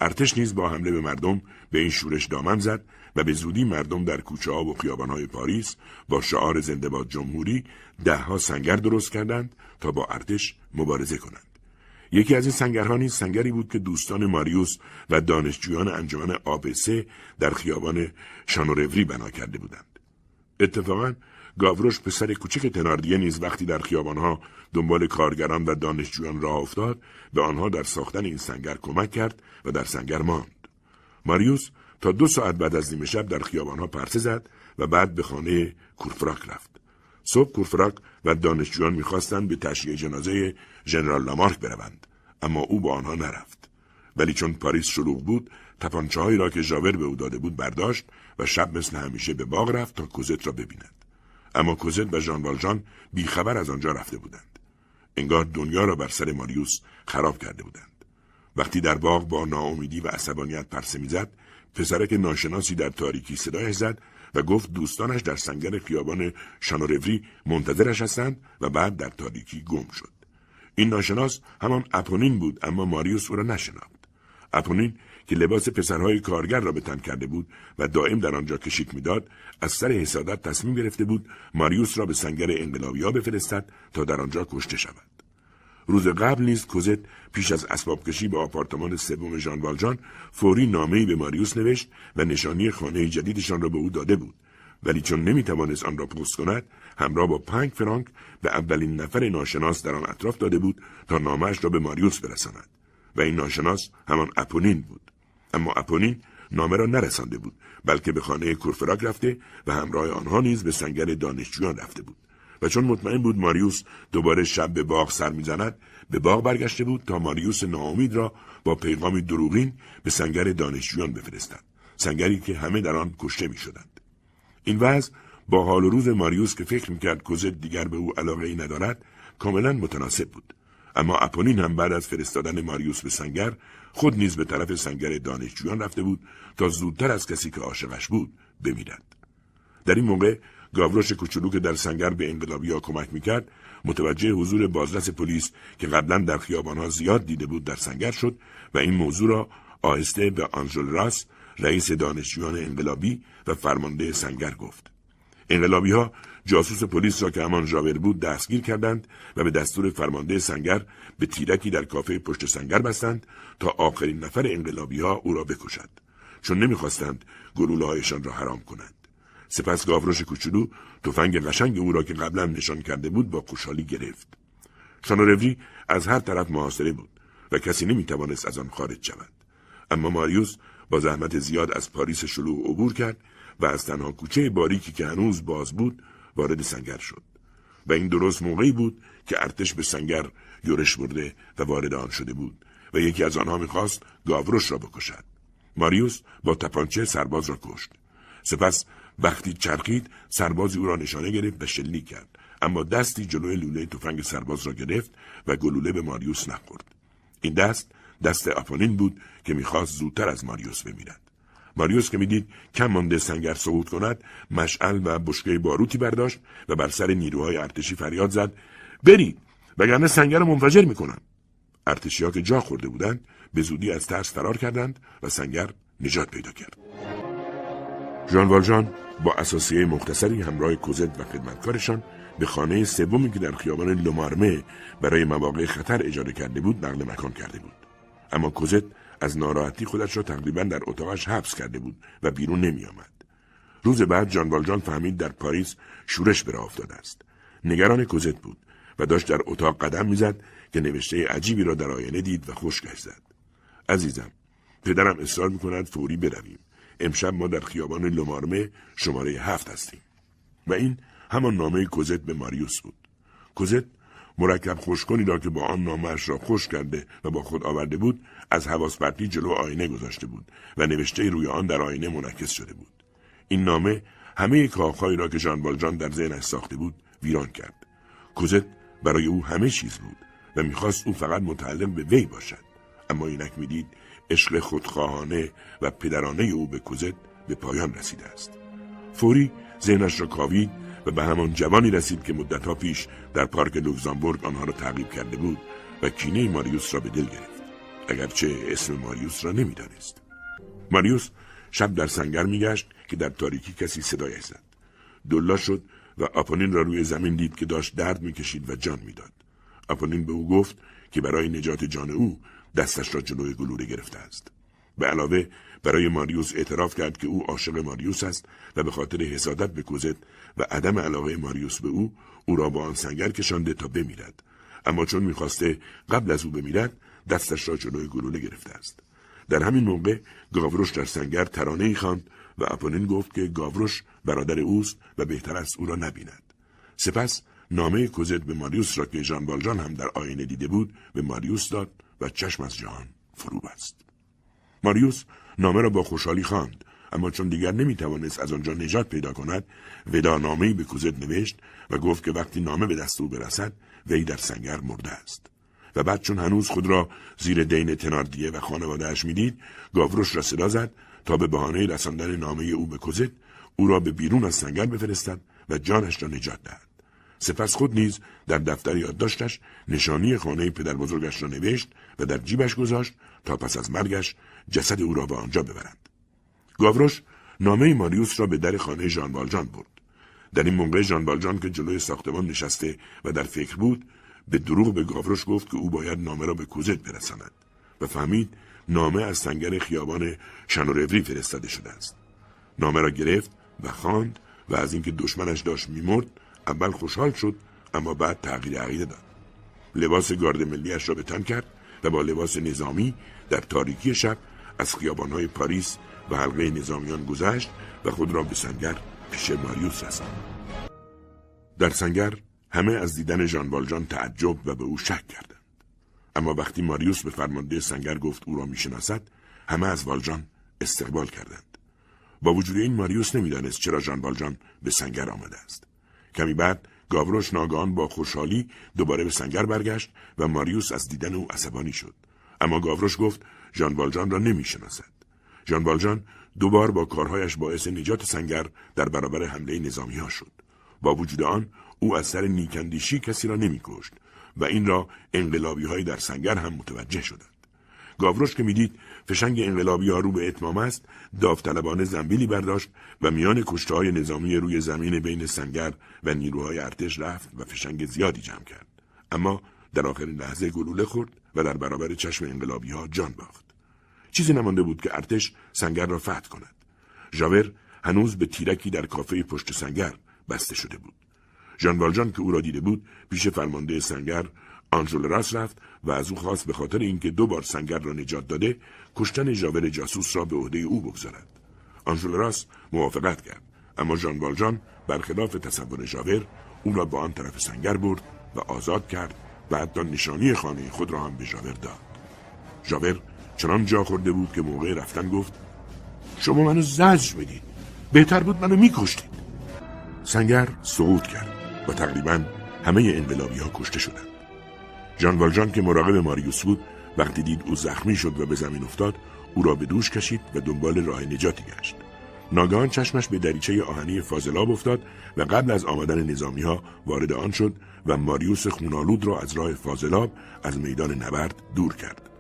ارتش نیز با حمله به مردم به این شورش دامن زد و به زودی مردم در کوچه ها و خیابانهای پاریس با شعار زنده باد جمهوری دهها سنگر درست کردند تا با ارتش مبارزه کنند. یکی از این سنگرها نیز سنگری بود که دوستان ماریوس و دانشجویان انجمن آبسه در خیابان شانوروری بنا کرده بودند. اتفاقا گاوروش پسر کوچک تناردیه نیز وقتی در خیابانها دنبال کارگران و دانشجویان راه افتاد به آنها در ساختن این سنگر کمک کرد و در سنگر ماند. ماریوس تا دو ساعت بعد از نیمه شب در خیابانها پرسه زد و بعد به خانه کورفراک رفت. صبح کورفراک و دانشجویان می‌خواستند به تشییع جنازه ژنرال لامارک بروند اما او با آنها نرفت ولی چون پاریس شلوغ بود تپانچههایی را که ژاور به او داده بود برداشت و شب مثل همیشه به باغ رفت تا کوزت را ببیند اما کوزت و ژان والژان بیخبر از آنجا رفته بودند انگار دنیا را بر سر ماریوس خراب کرده بودند وقتی در باغ با ناامیدی و عصبانیت پرسه می‌زد پسرک ناشناسی در تاریکی صدایش زد و گفت دوستانش در سنگر خیابان شانورفری منتظرش هستند و بعد در تاریکی گم شد. این ناشناس همان اپونین بود اما ماریوس او را نشناخت. اپونین که لباس پسرهای کارگر را به تن کرده بود و دائم در آنجا کشیک می‌داد از سر حسادت تصمیم گرفته بود ماریوس را به سنگر انقلابیا بفرستد تا در آنجا کشته شود. روز قبل نیز کوزت پیش از اسباب کشی به آپارتمان سوم ژان والجان فوری نامهای به ماریوس نوشت و نشانی خانه جدیدشان را به او داده بود. ولی چون نمی‌توانست آن را پست کند همراه با پنج فرانک به اولین نفر ناشناس در آن اطراف داده بود تا نامش را به ماریوس برساند. و این ناشناس همان اپونین بود. اما اپونین نامه را نرسانده بود بلکه به خانه کورفراک رفته و همراه آنها نیز به سنگر دانشجویان رفته بود. و چون مطمئن بود ماریوس دوباره شب به باغ سر می‌زند به باغ برگشته بود تا ماریوس ناامید را با پیغامی دروغین به سنگر دانشجویان بفرستد سنگری که همه در آن کشته می‌شدند. این وضع با حال و روز ماریوس که فکر می‌کرد کوزت دیگر به او علاقه ای ندارد کاملا متناسب بود. اما اپونین هم بعد از فرستادن ماریوس به سنگر خود نیز به طرف سنگر دانشجویان رفته بود تا زودتر از کسی که عاشقش بود بمیرد. در این موقع گاوروش کوچولو که در سنگر به انقلابی ها کمک می‌کرد متوجه حضور بازرس پلیس که قبلا در خیابانها زیاد دیده بود در سنگر شد و این موضوع را آهسته به آنژل راس رئیس دانشجویان انقلابی و فرمانده سنگر گفت. انقلابی ها جاسوس پلیس را که همان ژاور بود دستگیر کردند و به دستور فرمانده سنگر به تیرکی در کافه پشت سنگر بستند تا آخرین نفر انقلابی ها او را بکشند چون نمی‌خواستند گلوله هایشان را حرام کنند. سپس گاوروش کوچولو تفنگ قشنگ او را که قبلا نشان کرده بود با خوشحالی گرفت. شانورفی از هر طرف محاصره بود و کسی نمی‌توانست از آن خارج شود. اما ماریوس با زحمت زیاد از پاریس شلوغ عبور کرد و از تنها کوچه باریکی که هنوز باز بود وارد سنگر شد. و این درست موقعی بود که ارتش به سنگر یورش برده و وارد آن شده بود و یکی از آنها می‌خواست گاوروش را بکشد. ماریوس با تپانچه سرباز را کشت. سپس وقتی چرخید سربازی او را نشانه گرفت و شلیک کرد. اما دستی جلوی لوله تفنگ سرباز را گرفت و گلوله به ماریوس نخورد این دست دست آپولین بود که می‌خواست زودتر از ماریوس بمیرد. ماریوس که می‌دید کم مانده سنگر سقوط کند مشعل و بشکه باروتی برداشت و بر سر نیروهای ارتشی فریاد زد. برید! وگرنه سنگر منفجر می‌کنم ارتشی ها که جا خورده بودند به زودی از ترس فرار کردند و سنگر نجات پیدا کرد ژان والژان با اساسیه مختصری همراه کوزت و خدمتکارشان به خانه سومی که در خیابان لومارمه برای مواقع خطر اجاره کرده بود نقل مکان کرده بود اما کوزت از ناراحتی خودش را تقریبا در اتاقش حبس کرده بود و بیرون نمی آمد. روز بعد جان والجان فهمید در پاریس شورش به راه افتاده است. نگران کوزت بود و داشت در اتاق قدم می‌زد که نوشته عجیبی را در آینه دید و خوشگش زد. عزیزم، پدرم اصرار می کند فوری برویم. امشب ما در خیابان لومارمه شماره هفت هستیم. و این همان نامه کوزت به ماریوس بود. کوزت مرکب خوشکنی را که با آن نامش را خوش کرده و با خود آورده بود از حواس پرتی جلو آینه گذاشته بود و نوشته روی آن در آینه منعکس شده بود این نامه همه کاخهایی را که ژان والجان در ذهنش ساخته بود ویران کرد کوزت برای او همه چیز بود و می‌خواست او فقط متعلق به وی باشد. اما اینک می‌دید عشق خودخواهانه و پدرانه او به کوزت به پایان رسیده است. فوری ذهنش را کاوید و به همان جوانی رسید که مدتها پیش در پارک لوکزامبورگ آنها را تعقیب کرده بود و کینه ماریوس را به دل گرفت. اگرچه اسم ماریوس را نمی‌دانست. ماریوس شب در سنگر میگشت که در تاریکی کسی صدایش زد. دلا شد و آپونین را روی زمین دید که داشت درد می‌کشید و جان می‌داد. آپونین به او گفت که برای نجات جان او دستش را جلوی گلوله گرفته است. به علاوه برای ماریوس اعتراف کرد که او عاشق ماریوس است و به خاطر حسادت به کوزت و عدم علاقه ماریوس به او او را با آن سنگر کشانده تا بمیرد. اما چون می‌خواسته قبل از او بمیرد دستش را جلوی گلوله گرفته است. در همین موقع گاوروش در سنگر ترانه ای خواند و اپونین گفت که گاوروش برادر اوست و بهتر است او را نبیند. سپس نامه کوزت به ماریوس را که ژان والژان هم در آینه دیده بود به ماریوس داد و چشم از جهان فرو بست. ماریوس نامه را با خوشحالی خواند اما چون دیگر نمی‌توانست از آنجا نجات پیدا کند ودا نامهای به کوزت نوشت و گفت که وقتی نامه به دست او برسد وی در سنگر مرده است. و بعد چون هنوز خود را زیر دین تناردیه و خانوادهاش می‌دید گاوروش را صدا زد تا به بهانه رساندن نامه او به کوزت او را به بیرون از سنگر بفرستد و جانش را نجات دهد سپس خود نیز در دفتر یادداشتش نشانی خانه پدر بزرگش را نوشت و در جیبش گذاشت تا پس از مرگش جسد او را به آنجا ببرند. گاوروش نامه ماریوس را به در خانه ژان والجان برد. در این موقع ژان والجان که جلوی ساختمان نشسته و در فکر بود به دروغ به گاوروش گفت که او باید نامه را به کوزت برساند و فهمید نامه از سنگر خیابان شنورفری فرستاده شده است. نامه را گرفت و خواند و از اینکه دشمنش داشت میمرد اول خوشحال شد اما بعد تغییر عقیده داد. لباس گارد ملیش را به تن کرد و با لباس نظامی در تاریکی شب از خیابانهای پاریس و حلقه نظامیان گذشت و خود را به سنگر پیش ماریوس رساند. در سنگر همه از دیدن ژان والجان تعجب و به او شک کردند. اما وقتی ماریوس به فرمانده سنگر گفت او را می‌شناسد همه از والجان استقبال کردند. با وجود این ماریوس نمی‌دانست چرا ژان والجان به سنگر آمده است. کمی بعد گاوروش ناگهان با خوشحالی دوباره به سنگر برگشت و ماریوس از دیدن او عصبانی شد. اما گاوروش گفت ژان والجان را نمی‌شناسد. ژان والجان دوبار با کارهایش باعث نجات سنگر در برابر حمله نظامی ها شد. با وجود آن او از سر نیکندیشی کسی را نمیکشت و این را انقلابی های در سنگر هم متوجه شدند. گاوروش که می‌دید فشنگ انقلابی ها رو به اتمام است داوطلبانه زنبیلی برداشت و میان کشته های نظامی روی زمین بین سنگر و نیروهای ارتش رفت و فشنگ زیادی جمع کرد. اما در آخرین لحظه گلوله خورد و در برابر چشم انقلابی ها جان باخت. چیزی نمانده بود که ارتش سنگر را فتح کند. ژاور هنوز به تیرکی در کافه پشت سنگر بسته شده بود. ژان والجان که او را دیده بود پیش فرمانده سنگر آنژول راس رفت و از او خواست به خاطر اینکه دو بار سنگر را نجات داده کشتن ژاور جاسوس را به عهده او بگذارد. آنژول راس موافقت کرد اما ژان والجان برخلاف تصور ژاور او را به آن طرف سنگر برد و آزاد کرد و حتی نشانی خانه خود را هم به ژاور داد. ژاور چنان جا خورده بود که موقع رفتن گفت شما منو زجر بدید بهتر بود منو میکشتید. سنگر سقوط کرد. و تقریبا همه انقلابی ها کشته شدند. جان والجان که مراقب ماریوس بود وقتی دید او زخمی شد و به زمین افتاد او را به دوش کشید و دنبال راه نجاتی گشت. ناگهان چشمش به دریچه آهنی فاضلاب افتاد و قبل از آمدن نظامی ها وارد آن شد و ماریوس خونالود را از راه فاضلاب از میدان نبرد دور کرد.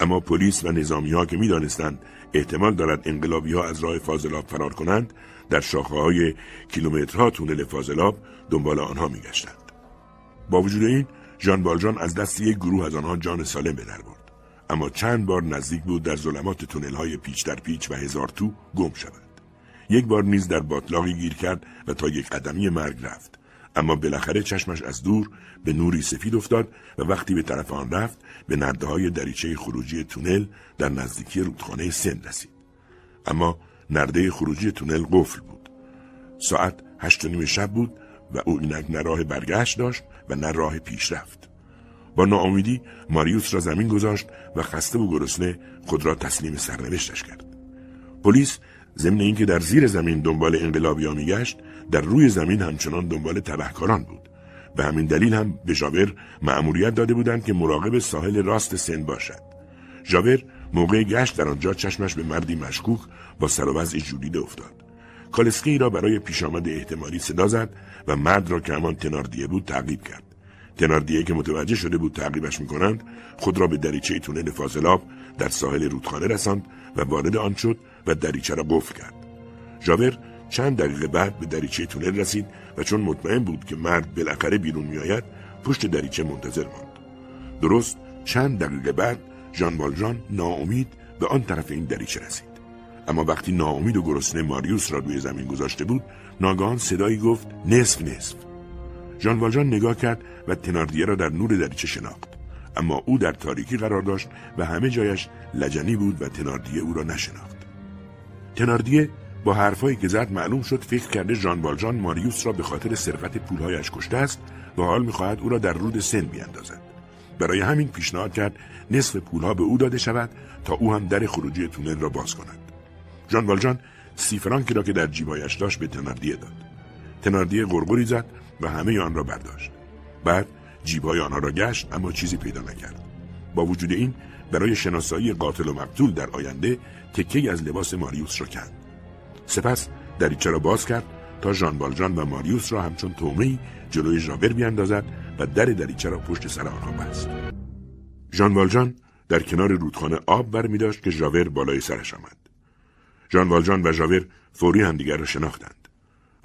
اما پلیس و نظامی ها که می‌دانستند احتمال دارد انقلابی ها از راه فاضلاب فرار کنند در شاخه های کیلومترها تونل فاضلاب دنبال آنها میگشتند. با وجود این ژان بالجان از دست یک گروه از آنها جان سالم به در برد. اما چند بار نزدیک بود در ظلمات تونل های پیچ در پیچ و هزار تو گم شود یک بار نیز در باطلاقی گیر کرد و تا یک قدمی مرگ رفت. اما بالاخره چشمش از دور به نوری سفید افتاد و وقتی به طرف آن رفت به نرده های دریچه خروجی تونل در نزدیکی رودخانه سن رسید. اما نرده خروجی تونل قفل بود. ساعت هشت و نیم شب بود و او اینک نه راه برگشت داشت و نه راه پیش رفت. با ناامیدی ماریوس را زمین گذاشت و خسته و گرسنه خود را تسلیم سرنوشتش کرد. پلیس ضمن اینکه در زیر زمین دنبال انقلابیا میگشت در روی زمین همچنان دنبال تبهکاران بود. به همین دلیل هم به ژاور مأموریت داده بودند که مراقب ساحل راست سن باشد. ژاور موقع گشت در آنجا چشمش به مردی مشکوک با سر و وضع جولیده افتاد. کالسکی را برای پیش آمد احتمالی صدا زد و مرد را که همان تناردیه بود تعقیب کرد. تناردیه که متوجه شده بود تعقیبش می‌کنند خود را به دریچه تونل فاضلاب در ساحل رودخانه رساند و وارد آن شد و دریچه را قفل کرد. ژاور چند دقیقه بعد به دریچه تونل رسید و چون مطمئن بود که مرد بالاخره بیرون میآید پشت دریچه منتظر ماند. درست چند دقیقه بعد ژان والژان ناامید به آن طرف این دریچه رسید. اما وقتی ناامید و گرسنه ماریوس را روی زمین گذاشته بود ناگهان صدایی گفت نصف نصف. ژان والژان نگاه کرد و تناردیه را در نور دریچه شناخت. اما او در تاریکی قرار داشت و همه جایش لجنی بود و تناردیه او را نشناخت. تناردیه با حرفهایی که زد معلوم شد فکر کرده ژان والژان ماریوس را به خاطر سرقت پولهایش کشته است و حال می‌خواهد او را در رود سن بیاندازد. برای همین پیشنهاد کرد نصف پولها به او داده شود تا او هم در خروجی تونل را باز کند. ژان والژان سی فرانکی را که در جیبایش داشت به تناردیه داد. تناردیه غرغری زد و همه آن را برداشت. بعد جیبهای آنها را گشت اما چیزی پیدا نکرد. با وجود این برای شناسایی قاتل و مقتول در آینده تکه از لباس ماریوس را کند سپس دریچه را باز کرد تا ژان والژان و ماریوس را همچون تومهای جلوی ژاور بیاندازد و در دریچه را پشت سر آنها بست. ژان والژان در کنار رودخانه آب برمی داشت که ژاور بالای سرش آمد. ژان والژان و ژاور فوری همدیگر را شناختند.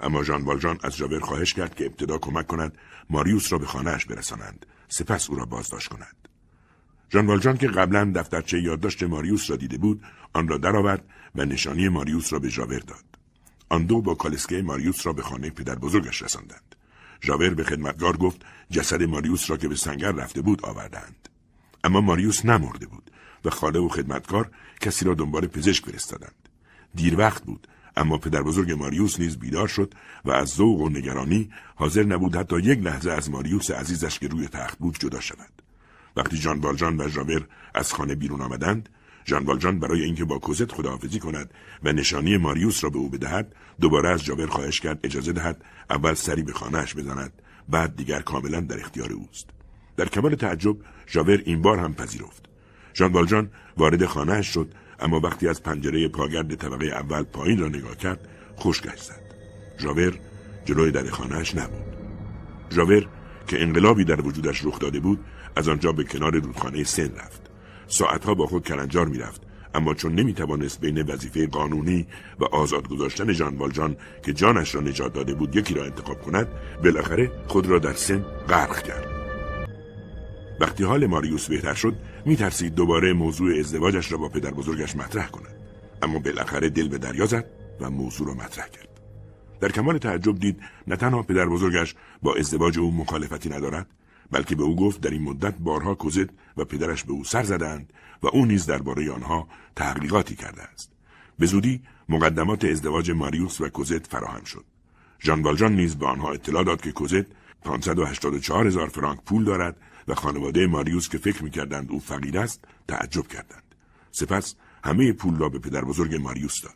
اما ژان والژان از ژاور خواهش کرد که ابتدا کمک کند ماریوس را به خانهاش برسانند. سپس او را بازداشت کند ژان والژان که قبلا دفترچه یادداشت ماریوس را دیده بود آن را درآورد و نشانی ماریوس را به ژاور داد. آن دو با کالسکه ماریوس را به خانه پدر بزرگش رساندند. ژاور به خدمتگار گفت جسد ماریوس را که به سنگر رفته بود آوردند اما ماریوس نمرده بود و خاله و خدمتکار کسی را دنبال پزشک فرستادند. دیر وقت بود. اما پدر بزرگ ماریوس نیز بیدار شد و از ذوق و نگرانی حاضر نبود حتی یک لحظه از ماریوس عزیزش که روی تخت بود جدا شود. وقتی جان والجان و ژاور از خانه بیرون آمدند جان والجان برای اینکه با کوزت خداحافظی کند و نشانی ماریوس را به او بدهد دوباره از ژاور خواهش کرد اجازه دهد اول سری به خانهاش بزند بعد دیگر کاملا در اختیار اوست. در کمال تعجب ژاور این بار هم پذیرفت. ژان والجان وارد خانهاش شد اما وقتی از پنجره پاگرد طبقه اول پایین را نگاه کرد خشکش زد. ژاور جلوی در خانهاش نبود. ژاور که انقلابی در وجودش رخ داده بود از آنجا به کنار رودخانه سن رفت. ساعتها با خود کلنجار می‌رفت اما چون نمی‌توانست بین وظیفه قانونی و آزاد گذاشتن جان والجان که جانش را نجات داده بود یکی را انتخاب کند بالاخره خود را در سن غرق کرد. وقتی حال ماریوس بهتر شد میترسید دوباره موضوع ازدواجش را با پدر بزرگش مطرح کند. اما بالاخره دل به دریا زد و موضوع را مطرح کرد. در کمال تعجب دید نه تنها پدر بزرگش با ازدواج او مخالفتی ندارد بلکه به او گفت در این مدت بارها کوزت و پدرش به او سر زدند و او نیز درباره آنها تحقیقاتی کرده است. به زودی مقدمات ازدواج ماریوس و کوزت فراهم شد. ژان والژان نیز به آنها اطلاع داد که کوزت 584 هزار فرانک پول دارد و خانواده ماریوس که فکر می‌کردند او فقیر است تعجب کردند. سپس همه پول را به پدر بزرگ ماریوس داد.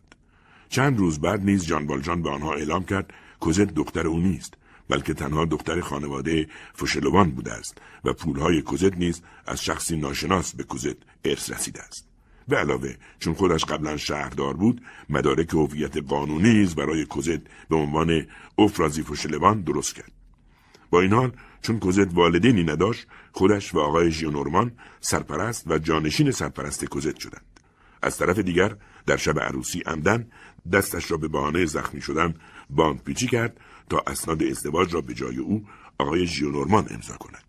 چند روز بعد نیز جان والجان به آنها اعلام کرد کوزت دختر او نیست بلکه تنها دختر خانواده فوشلوان بوده است و پولهای کوزت نیز از شخصی ناشناس به کوزت ارث رسیده است. به علاوه چون خودش قبلا شهردار بود مدارک هویت قانونی نیز برای کوزت به عنوان افرازی فوشلوان درست کرد. با این حال چون کوزت والدینی نداشت خودش و آقای ژیونورمان سرپرست و جانشین سرپرست کوزت شدند. از طرف دیگر در شب عروسی عمدن دستش را به بهانه زخمی شدن باند پیچی کرد تا اسناد ازدواج را به جای او آقای ژیونورمان امضا کند.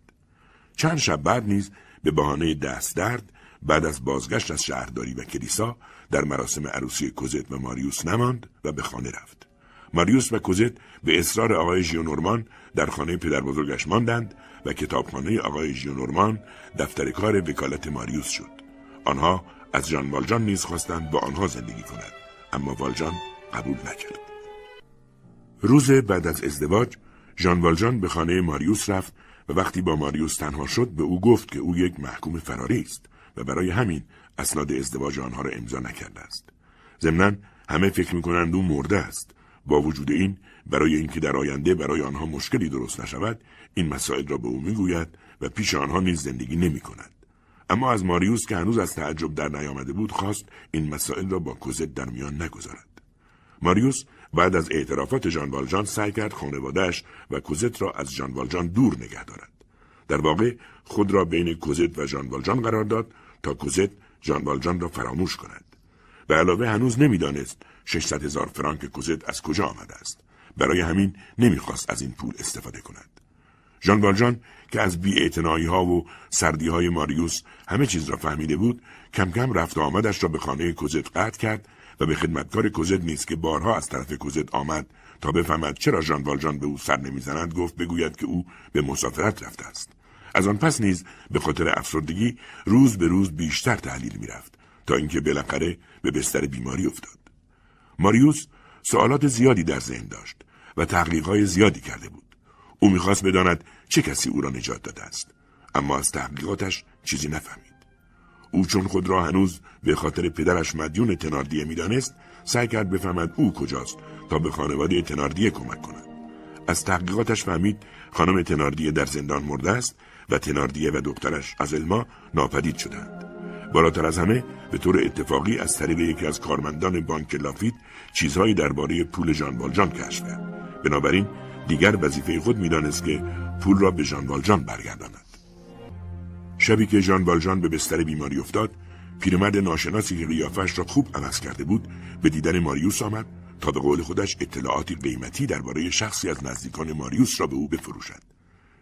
چند شب بعد نیز به بهانه دست درد بعد از بازگشت از شهرداری و کلیسا در مراسم عروسی کوزت و ماریوس نماند و به خانه رفت. ماریوس و کوزت به اصرار آقای ژیونورمان در خانه پدر بزرگش ماندند و کتابخانه آقای ژیونورمان دفتر کار وکالت ماریوس شد. آنها از جان والجان نیز خواستند با آنها زندگی کند اما والجان قبول نکرد. روز بعد از ازدواج ژان والجان به خانه ماریوس رفت و وقتی با ماریوس تنها شد به او گفت که او یک محکوم فراری است و برای همین اسناد ازدواج آنها را امضا نکرده است. ضمنا همه فکر می‌کنند او مرده است با وجود این برای اینکه در آینده برای آنها مشکلی درست نشود این مسائل را به او می‌گوید و پیش آنها نیز زندگی نمی کند. اما از ماریوس که هنوز از تعجب در نیامده بود خواست این مسائل را با کوزت در میان نگذارد. ماریوس بعد از اعترافات ژان والجان سعی کرد خانوادهش و کوزت را از ژان والجان دور نگه دارد. در واقع خود را بین کوزت و ژان والجان قرار داد تا کوزت ژان والجان را فراموش کند. به علاوه هنوز نمی‌دانست 600 هزار فرانک کوزت از کجا آمده است. برای همین نمی‌خواست از این پول استفاده کند. ژان والجان که از بی ها و سردی های ماریوس همه چیز را فهمیده بود کم کم رفت آمدش را به خانه کوزت قطع کرد و به خدمتکار کوزت نیست که بارها از طرف کوزت آمد تا بفهمد چرا ژان والجان به او سر نمی‌زند گفت بگوید که او به مسافرت رفته است از آن پس نیز به خاطر افسردگی روز به روز بیشتر تحلیل می‌رفت تا اینکه بالاخره به بستر بیماری افتاد ماریوس سوالات زیادی در ذهن داشت و تحقیقهای زیادی کرده بود. او می‌خواست بداند چه کسی او را نجات داده است. اما از تحقیقاتش چیزی نفهمید. او چون خود را هنوز به خاطر پدرش مدیون تناردیه می‌دانست سعی کرد بفهمد او کجاست تا به خانواده تناردیه کمک کند. از تحقیقاتش فهمید خانم تناردیه در زندان مرده است و تناردیه و دخترش از الما ناپدید شدند. بالاتر از همه به طور اتفاقی از طریق یکی از کارمندان بانک لافیت چیزهایی درباره پول ژان والجان کشف کرد. بنابراین دیگر وظیفه خود می‌دانست که پول را به ژان والجان برگرداند. شبی که ژان والجان به بستر بیماری افتاد پیرمرد ناشناسی که قیافش را خوب عوض کرده بود به دیدن ماریوس آمد تا به قول خودش اطلاعاتی قیمتی درباره شخصی از نزدیکان ماریوس را به او بفروشد.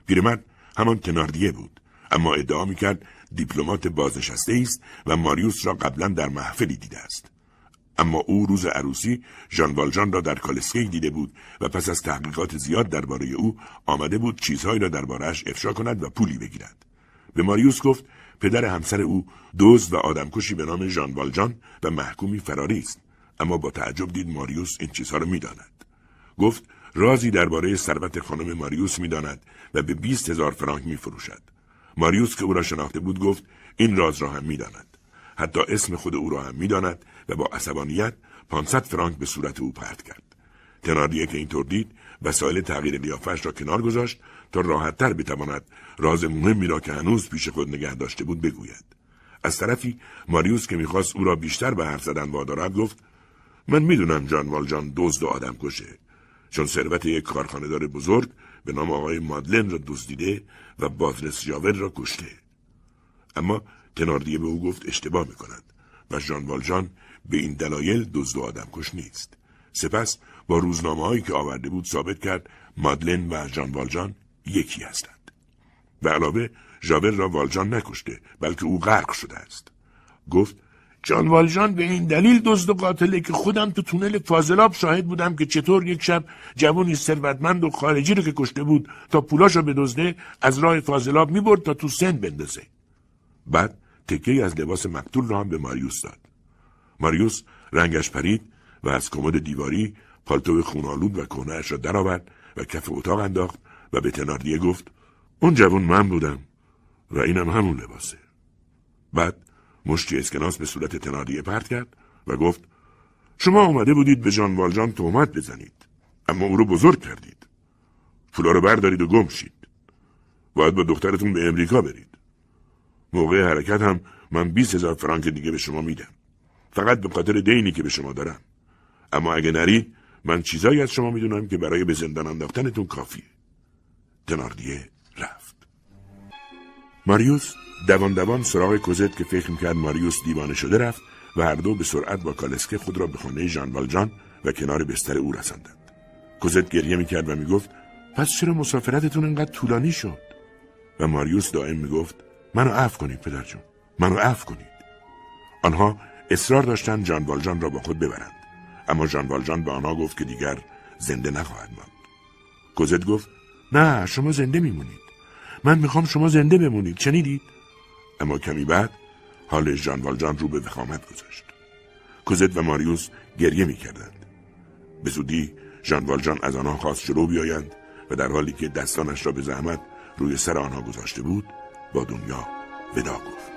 پیرمرد همان تناردیه بود اما ادعا می‌کرد دیپلمات بازنشسته است و ماریوس را قبلا در محفلی دیده است. اما او روز عروسی ژان والجان را در کالسکی دیده بود و پس از تحقیقات زیاد درباره او آمده بود چیزهایی را دربارهاش افشا کند و پولی بگیرد. به ماریوس گفت پدر همسر او دزد و آدمکشی به نام ژان والجان و محکومی فراری است. اما با تعجب دید ماریوس این چیزها را می‌داند. گفت رازی درباره ثروت خانم ماریوس می‌داند و به بیست هزار فرانک میفروشد. ماریوس که او را شناخته بود گفت این راز را هم می‌داند. حتی اسم خود او را هم می‌داند و با عصبانیت 500 فرانک به صورت او پرت کرد. تناردیه که اینطور دید وسایل تغییر قیافش را کنار گذاشت تا راحتتر بتواند راز مهمی را که هنوز پیش خود نگه داشته بود بگوید. از طرفی ماریوس که می‌خواست او را بیشتر به حرف زدن وادارد گفت من می‌دونم جان والجان دزد و آدم کشه. چون ثروت یک کارخانهدار بزرگ به نام آقای مادلن را دزدیده و بازرس جاور را کشته. اما تناردیه به او گفت اشتباه می‌کند و ژان والجان به این دلایل دزد و کش نیست. سپس با روزنامه هایی که آورده بود ثابت کرد مادلن و ژان والجان یکی هستند. و علاوه ژاور را والجان نکشته بلکه او غرق شده است. گفت جان والجان به این دلیل دزد و قاتله که خودم تو تونل فاضلاب شاهد بودم که چطور یک شب جوانی ثروتمند و خارجی رو که کشته بود تا پولاشو بدزده از راه فاضلاب می‌برد تا تو سن بندازه. بعد تکه از لباس مقتول را هم به ماریوس داد. ماریوس رنگش پرید و از کمد دیواری پالتو خونالود و کهنهاش را درآورد و کف اتاق انداخت و به تناردیه گفت اون جوان من بودم و اینم همون لباسه. بعد مشتی اسکناس به صورت تناردیه پرت کرد و گفت شما آمده بودید به جان والجان تهمت بزنید اما او رو بزرگ کردید. پولا رو بردارید و گم شید. باید با دخترتون به امریکا برید. موقع حرکت هم من 20 هزار فرانک دیگه به شما میدم. فقط به خاطر دینی که به شما دارم. اما اگه نرید من چیزایی از شما می‌دونم که برای به زندان انداختنتون کافیه. تناردیه رفت. ماریوس دوان دوان سراغ کوزت که فکر می‌کرد ماریوس دیوانه شده رفت و هر دو به سرعت با کالسکه خود را به خانه ژان والجان و کنار بستر او رساندند. کوزت گریه می‌کرد و می‌گفت پس چرا مسافرتتون انقدر طولانی شد؟ و ماریوس دائم می‌گفت منو عفو کنید پدر جون منو عفو کنید. آنها اصرار داشتند جان والجان را با خود ببرند. اما جان والجان به آنها گفت که دیگر زنده نخواهد ماند. کوزت گفت نه شما زنده میمونید. من می‌خوام شما زنده بمونید شنیدید؟ اما کمی بعد حال ژان والجان رو به وخامت گذاشت. کوزت و ماریوس گریه می‌کردند. به زودی ژان والجان از آنها خواست جلو بیایند و در حالی که دستانش را به زحمت روی سر آنها گذاشته بود با دنیا ودا گفت.